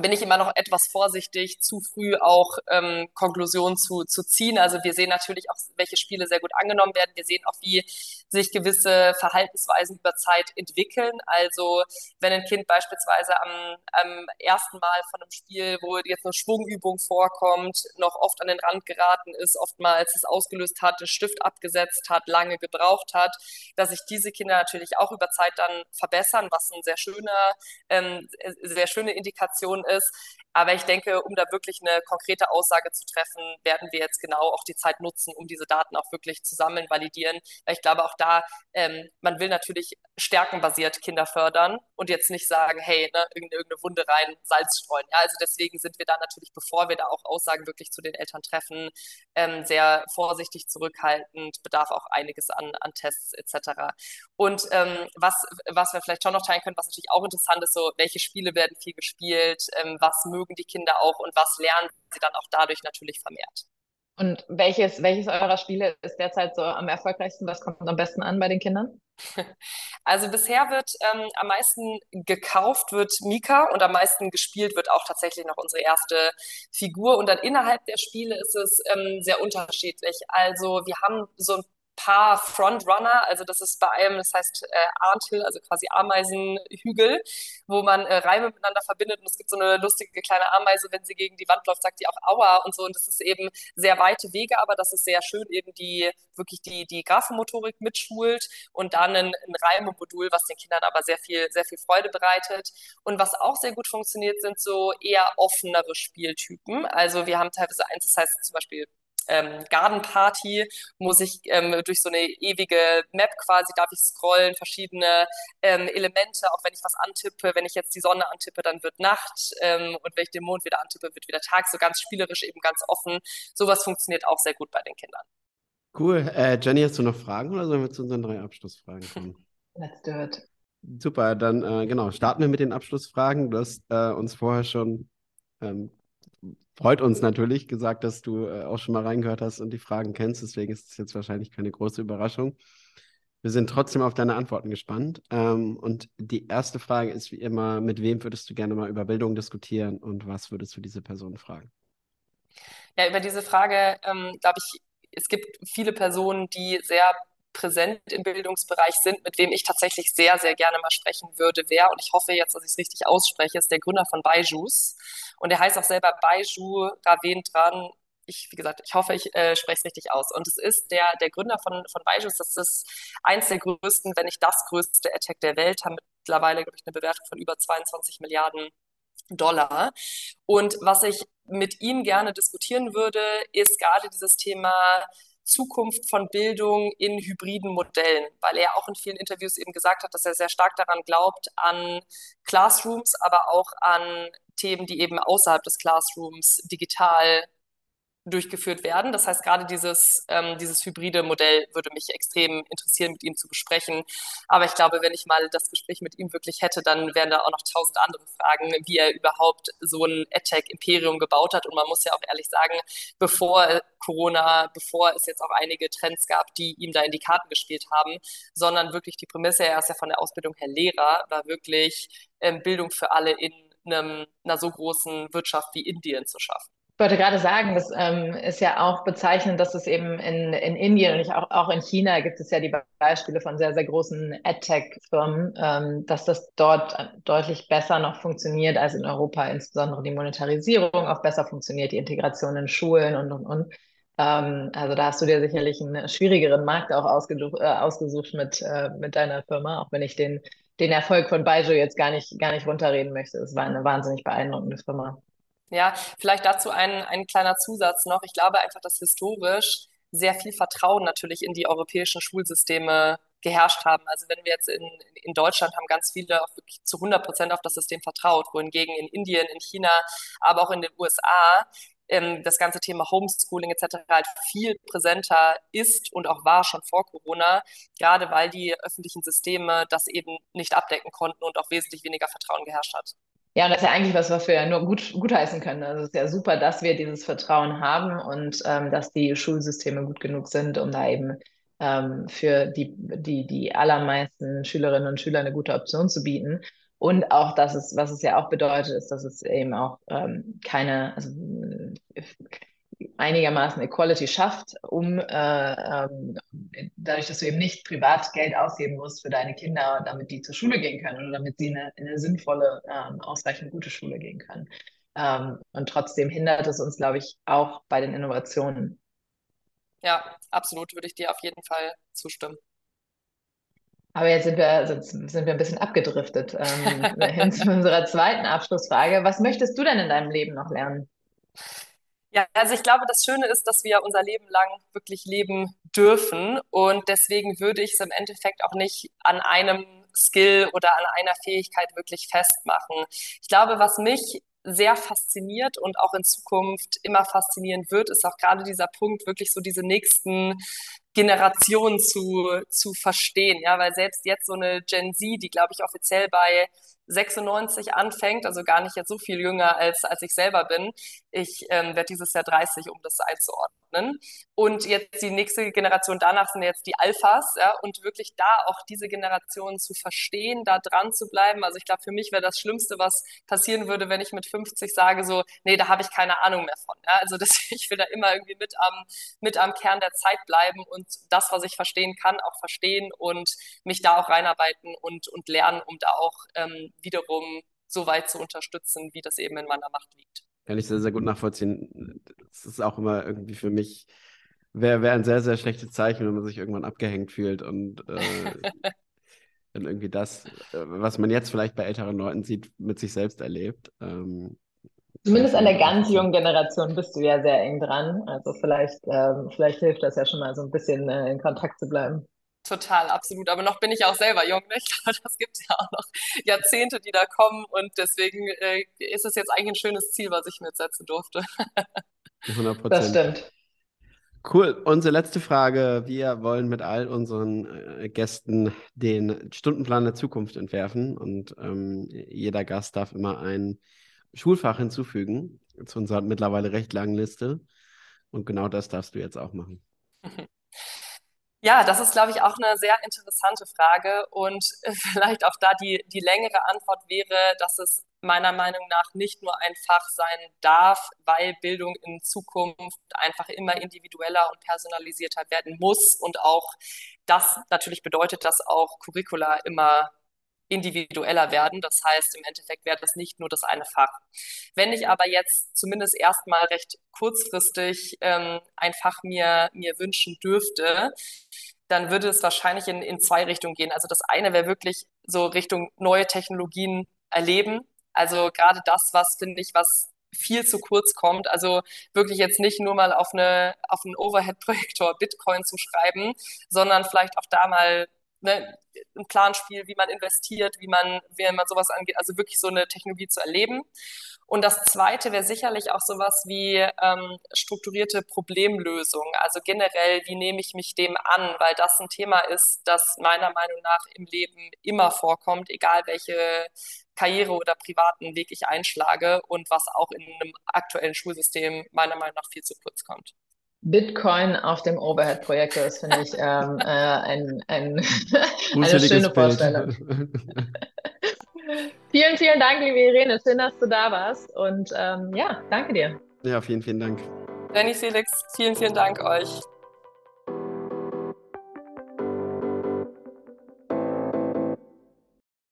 bin ich immer noch etwas vorsichtig, zu früh auch ähm, Konklusionen zu, zu ziehen. Also wir sehen natürlich auch, welche Spiele sehr gut angenommen werden. Wir sehen auch, wie sich gewisse Verhaltensweisen über Zeit entwickeln. Also wenn ein Kind beispielsweise am, am ersten Mal von einem Spiel, wo jetzt eine Schwungübung vorkommt, noch oft an den Rand geraten ist, oftmals es ausgelöst hat, den Stift abgesetzt hat, lange gebraucht hat, dass sich diese Kinder natürlich auch über Zeit dann verbessern, was ein sehr schöner, ähm, sehr schöne Indikation ist. Aber ich denke, um da wirklich eine konkrete Aussage zu treffen, werden wir jetzt genau auch die Zeit nutzen, um diese Daten auch wirklich zu sammeln, validieren. Weil ich glaube, auch da, ähm, man will natürlich stärkenbasiert Kinder fördern und jetzt nicht sagen, hey, ne, irgendeine, Wunde rein, Salz streuen. Ja, also deswegen sind wir da natürlich, bevor wir da auch Aussagen wirklich zu den Eltern treffen, ähm, sehr vorsichtig zurückhaltend, bedarf auch einiges an, an Tests etc. Und ähm, was, was wir vielleicht schon noch teilen können, was natürlich auch interessant ist, so welche Spiele werden viel gespielt, ähm, was mögen die Kinder auch und was lernen sie dann auch dadurch natürlich vermehrt. Und welches, welches eurer Spiele ist derzeit so am erfolgreichsten? Was kommt am besten an bei den Kindern? Also bisher wird ähm, am meisten gekauft wird Mika und am meisten gespielt wird auch tatsächlich noch unsere erste Figur. Und dann innerhalb der Spiele ist es ähm, sehr unterschiedlich. Also wir haben so ein paar Frontrunner. Also das ist bei einem, das heißt äh, Arntil, also quasi Ameisenhügel, wo man äh, Reime miteinander verbindet. Und es gibt so eine lustige kleine Ameise, wenn sie gegen die Wand läuft, sagt die auch Aua und so. Und das ist eben sehr weite Wege, aber das ist sehr schön eben die wirklich die, die Graphenmotorik mitschult und dann ein, ein Reimemodul, was den Kindern aber sehr viel, sehr viel Freude bereitet. Und was auch sehr gut funktioniert, sind so eher offenere Spieltypen. Also wir haben teilweise eins, das heißt zum Beispiel ähm, Garden Party muss ich ähm, durch so eine ewige Map quasi, darf ich scrollen, verschiedene ähm, Elemente, auch wenn ich was antippe, wenn ich jetzt die Sonne antippe, dann wird Nacht ähm, und wenn ich den Mond wieder antippe, wird wieder Tag, so ganz spielerisch, eben ganz offen. Sowas funktioniert auch sehr gut bei den Kindern. Cool. Äh, Jenny, hast du noch Fragen oder sollen wir zu unseren drei Abschlussfragen kommen? Let's do it. Super, dann äh, genau, starten wir mit den Abschlussfragen. Du hast äh, uns vorher schon ähm, freut uns natürlich gesagt, dass du äh, auch schon mal reingehört hast und die Fragen kennst. Deswegen ist es jetzt wahrscheinlich keine große Überraschung. Wir sind trotzdem auf deine Antworten gespannt. Ähm, und die erste Frage ist wie immer, mit wem würdest du gerne mal über Bildung diskutieren und was würdest du diese Person fragen? Ja, über diese Frage, ähm, glaube ich, es gibt viele Personen, die sehr präsent im Bildungsbereich sind, mit wem ich tatsächlich sehr, sehr gerne mal sprechen würde, wer, und ich hoffe jetzt, dass ich es richtig ausspreche, ist der Gründer von Baijus. Und der heißt auch selber Baiju Ravendran. Ich, wie gesagt, ich hoffe, ich äh, spreche es richtig aus. Und es ist der, der Gründer von, von Baijus. Das ist eins der größten, wenn nicht das größte AdTech der Welt, haben mittlerweile, glaube ich, eine Bewertung von über 22 Milliarden Dollar. Und was ich mit ihm gerne diskutieren würde, ist gerade dieses Thema Zukunft von Bildung in hybriden Modellen, weil er auch in vielen Interviews eben gesagt hat, dass er sehr stark daran glaubt, an Classrooms, aber auch an Themen, die eben außerhalb des Classrooms digital durchgeführt werden. Das heißt, gerade dieses, ähm, dieses hybride Modell würde mich extrem interessieren, mit ihm zu besprechen. Aber ich glaube, wenn ich mal das Gespräch mit ihm wirklich hätte, dann wären da auch noch tausend andere Fragen, wie er überhaupt so ein AdTech-Imperium gebaut hat. Und man muss ja auch ehrlich sagen, bevor Corona, bevor es jetzt auch einige Trends gab, die ihm da in die Karten gespielt haben, sondern wirklich die Prämisse, er ist ja von der Ausbildung her Lehrer, war wirklich ähm, Bildung für alle in einem, einer so großen Wirtschaft wie Indien zu schaffen. Ich wollte gerade sagen, das ähm, ist ja auch bezeichnend, dass es eben in, in Indien und auch, auch in China gibt es ja die Beispiele von sehr, sehr großen AdTech-Firmen, ähm, dass das dort deutlich besser noch funktioniert als in Europa, insbesondere die Monetarisierung auch besser funktioniert, die Integration in Schulen und, und, und. Ähm, also da hast du dir sicherlich einen schwierigeren Markt auch ausgesucht, äh, ausgesucht mit, äh, mit deiner Firma, auch wenn ich den, den Erfolg von Baijiu jetzt gar nicht, gar nicht runterreden möchte. Es war eine wahnsinnig beeindruckende Firma. Ja, vielleicht dazu ein, ein kleiner Zusatz noch. Ich glaube einfach, dass historisch sehr viel Vertrauen natürlich in die europäischen Schulsysteme geherrscht haben. Also wenn wir jetzt in, in Deutschland haben ganz viele auch wirklich zu 100 Prozent auf das System vertraut, wohingegen in Indien, in China, aber auch in den USA ähm, das ganze Thema Homeschooling etc. halt viel präsenter ist und auch war schon vor Corona, gerade weil die öffentlichen Systeme das eben nicht abdecken konnten und auch wesentlich weniger Vertrauen geherrscht hat. Ja, und das ist ja eigentlich was, was wir nur gut gutheißen können. Also es ist ja super, dass wir dieses Vertrauen haben und ähm, dass die Schulsysteme gut genug sind, um da eben ähm, für die, die, die allermeisten Schülerinnen und Schüler eine gute Option zu bieten. Und auch, dass es, was es ja auch bedeutet, ist, dass es eben auch ähm, keine, also einigermaßen Equality schafft, um äh, ähm, dadurch, dass du eben nicht privat Geld ausgeben musst für deine Kinder, damit die zur Schule gehen können oder damit sie in eine, in eine sinnvolle, ähm, ausreichend gute Schule gehen können. Ähm, und trotzdem hindert es uns, glaube ich, auch bei den Innovationen. Ja, absolut, würde ich dir auf jeden Fall zustimmen. Aber jetzt sind wir, sind, sind wir ein bisschen abgedriftet ähm, hin zu unserer zweiten Abschlussfrage. Was möchtest du denn in deinem Leben noch lernen? Ja, also ich glaube, das Schöne ist, dass wir unser Leben lang wirklich leben dürfen. Und deswegen würde ich es im Endeffekt auch nicht an einem Skill oder an einer Fähigkeit wirklich festmachen. Ich glaube, was mich sehr fasziniert und auch in Zukunft immer faszinieren wird, ist auch gerade dieser Punkt, wirklich so diese nächsten Generationen zu, zu verstehen. Ja, weil selbst jetzt so eine Gen Z, die glaube ich offiziell bei 96 anfängt, also gar nicht jetzt so viel jünger als, als ich selber bin. Ich ähm, werde dieses Jahr 30, um das einzuordnen. Und jetzt die nächste Generation danach sind jetzt die Alphas, ja, und wirklich da auch diese Generation zu verstehen, da dran zu bleiben. Also ich glaube, für mich wäre das Schlimmste, was passieren würde, wenn ich mit 50 sage, so, nee, da habe ich keine Ahnung mehr von. Ja. Also das, ich will da immer irgendwie mit am, mit am Kern der Zeit bleiben und das, was ich verstehen kann, auch verstehen und mich da auch reinarbeiten und, und lernen, um da auch ähm, wiederum so weit zu unterstützen, wie das eben in meiner Macht liegt. Kann ich sehr, sehr gut nachvollziehen. Das ist auch immer irgendwie für mich, wäre wär ein sehr, sehr schlechtes Zeichen, wenn man sich irgendwann abgehängt fühlt und äh, dann irgendwie das, äh, was man jetzt vielleicht bei älteren Leuten sieht, mit sich selbst erlebt. Ähm, Zumindest an der ganz jungen Generation bist du ja sehr eng dran. Also vielleicht, ähm, vielleicht hilft das ja schon mal so ein bisschen äh, in Kontakt zu bleiben. Total, absolut. Aber noch bin ich auch selber jung, nicht? Das gibt ja auch noch Jahrzehnte, die da kommen. Und deswegen äh, ist es jetzt eigentlich ein schönes Ziel, was ich mir jetzt setzen durfte. 100 Prozent. Das stimmt. Cool. Unsere letzte Frage. Wir wollen mit all unseren äh, Gästen den Stundenplan der Zukunft entwerfen. Und ähm, jeder Gast darf immer ein Schulfach hinzufügen zu unserer mittlerweile recht langen Liste. Und genau das darfst du jetzt auch machen. Ja, das ist, glaube ich, auch eine sehr interessante Frage. Und vielleicht auch da die, die längere Antwort wäre, dass es meiner Meinung nach nicht nur ein Fach sein darf, weil Bildung in Zukunft einfach immer individueller und personalisierter werden muss und auch das natürlich bedeutet, dass auch Curricula immer individueller werden. Das heißt, im Endeffekt wäre das nicht nur das eine Fach. Wenn ich aber jetzt zumindest erstmal recht kurzfristig ähm, ein Fach mir, mir wünschen dürfte, dann würde es wahrscheinlich in, in zwei Richtungen gehen. Also das eine wäre wirklich so Richtung neue Technologien erleben. Also gerade das, was finde ich, was viel zu kurz kommt. Also wirklich jetzt nicht nur mal auf eine auf einen Overhead-Projektor Bitcoin zu schreiben, sondern vielleicht auch da mal ne, ein Planspiel, wie man investiert, wie man, wie man sowas angeht, also wirklich so eine Technologie zu erleben. Und das Zweite wäre sicherlich auch sowas wie ähm, strukturierte Problemlösung. Also generell, wie nehme ich mich dem an? Weil das ein Thema ist, das meiner Meinung nach im Leben immer vorkommt, egal welche Karriere oder privaten Weg ich einschlage und was auch in einem aktuellen Schulsystem meiner Meinung nach viel zu kurz kommt. Bitcoin auf dem Overhead-Projektor ist, finde ich, ähm, äh, ein, ein eine schöne Vorstellung. vielen, vielen Dank, liebe Irene. Schön, dass du da warst. Und ähm, ja, danke dir. Ja, vielen, vielen Dank. Danny Felix, vielen, vielen Dank euch.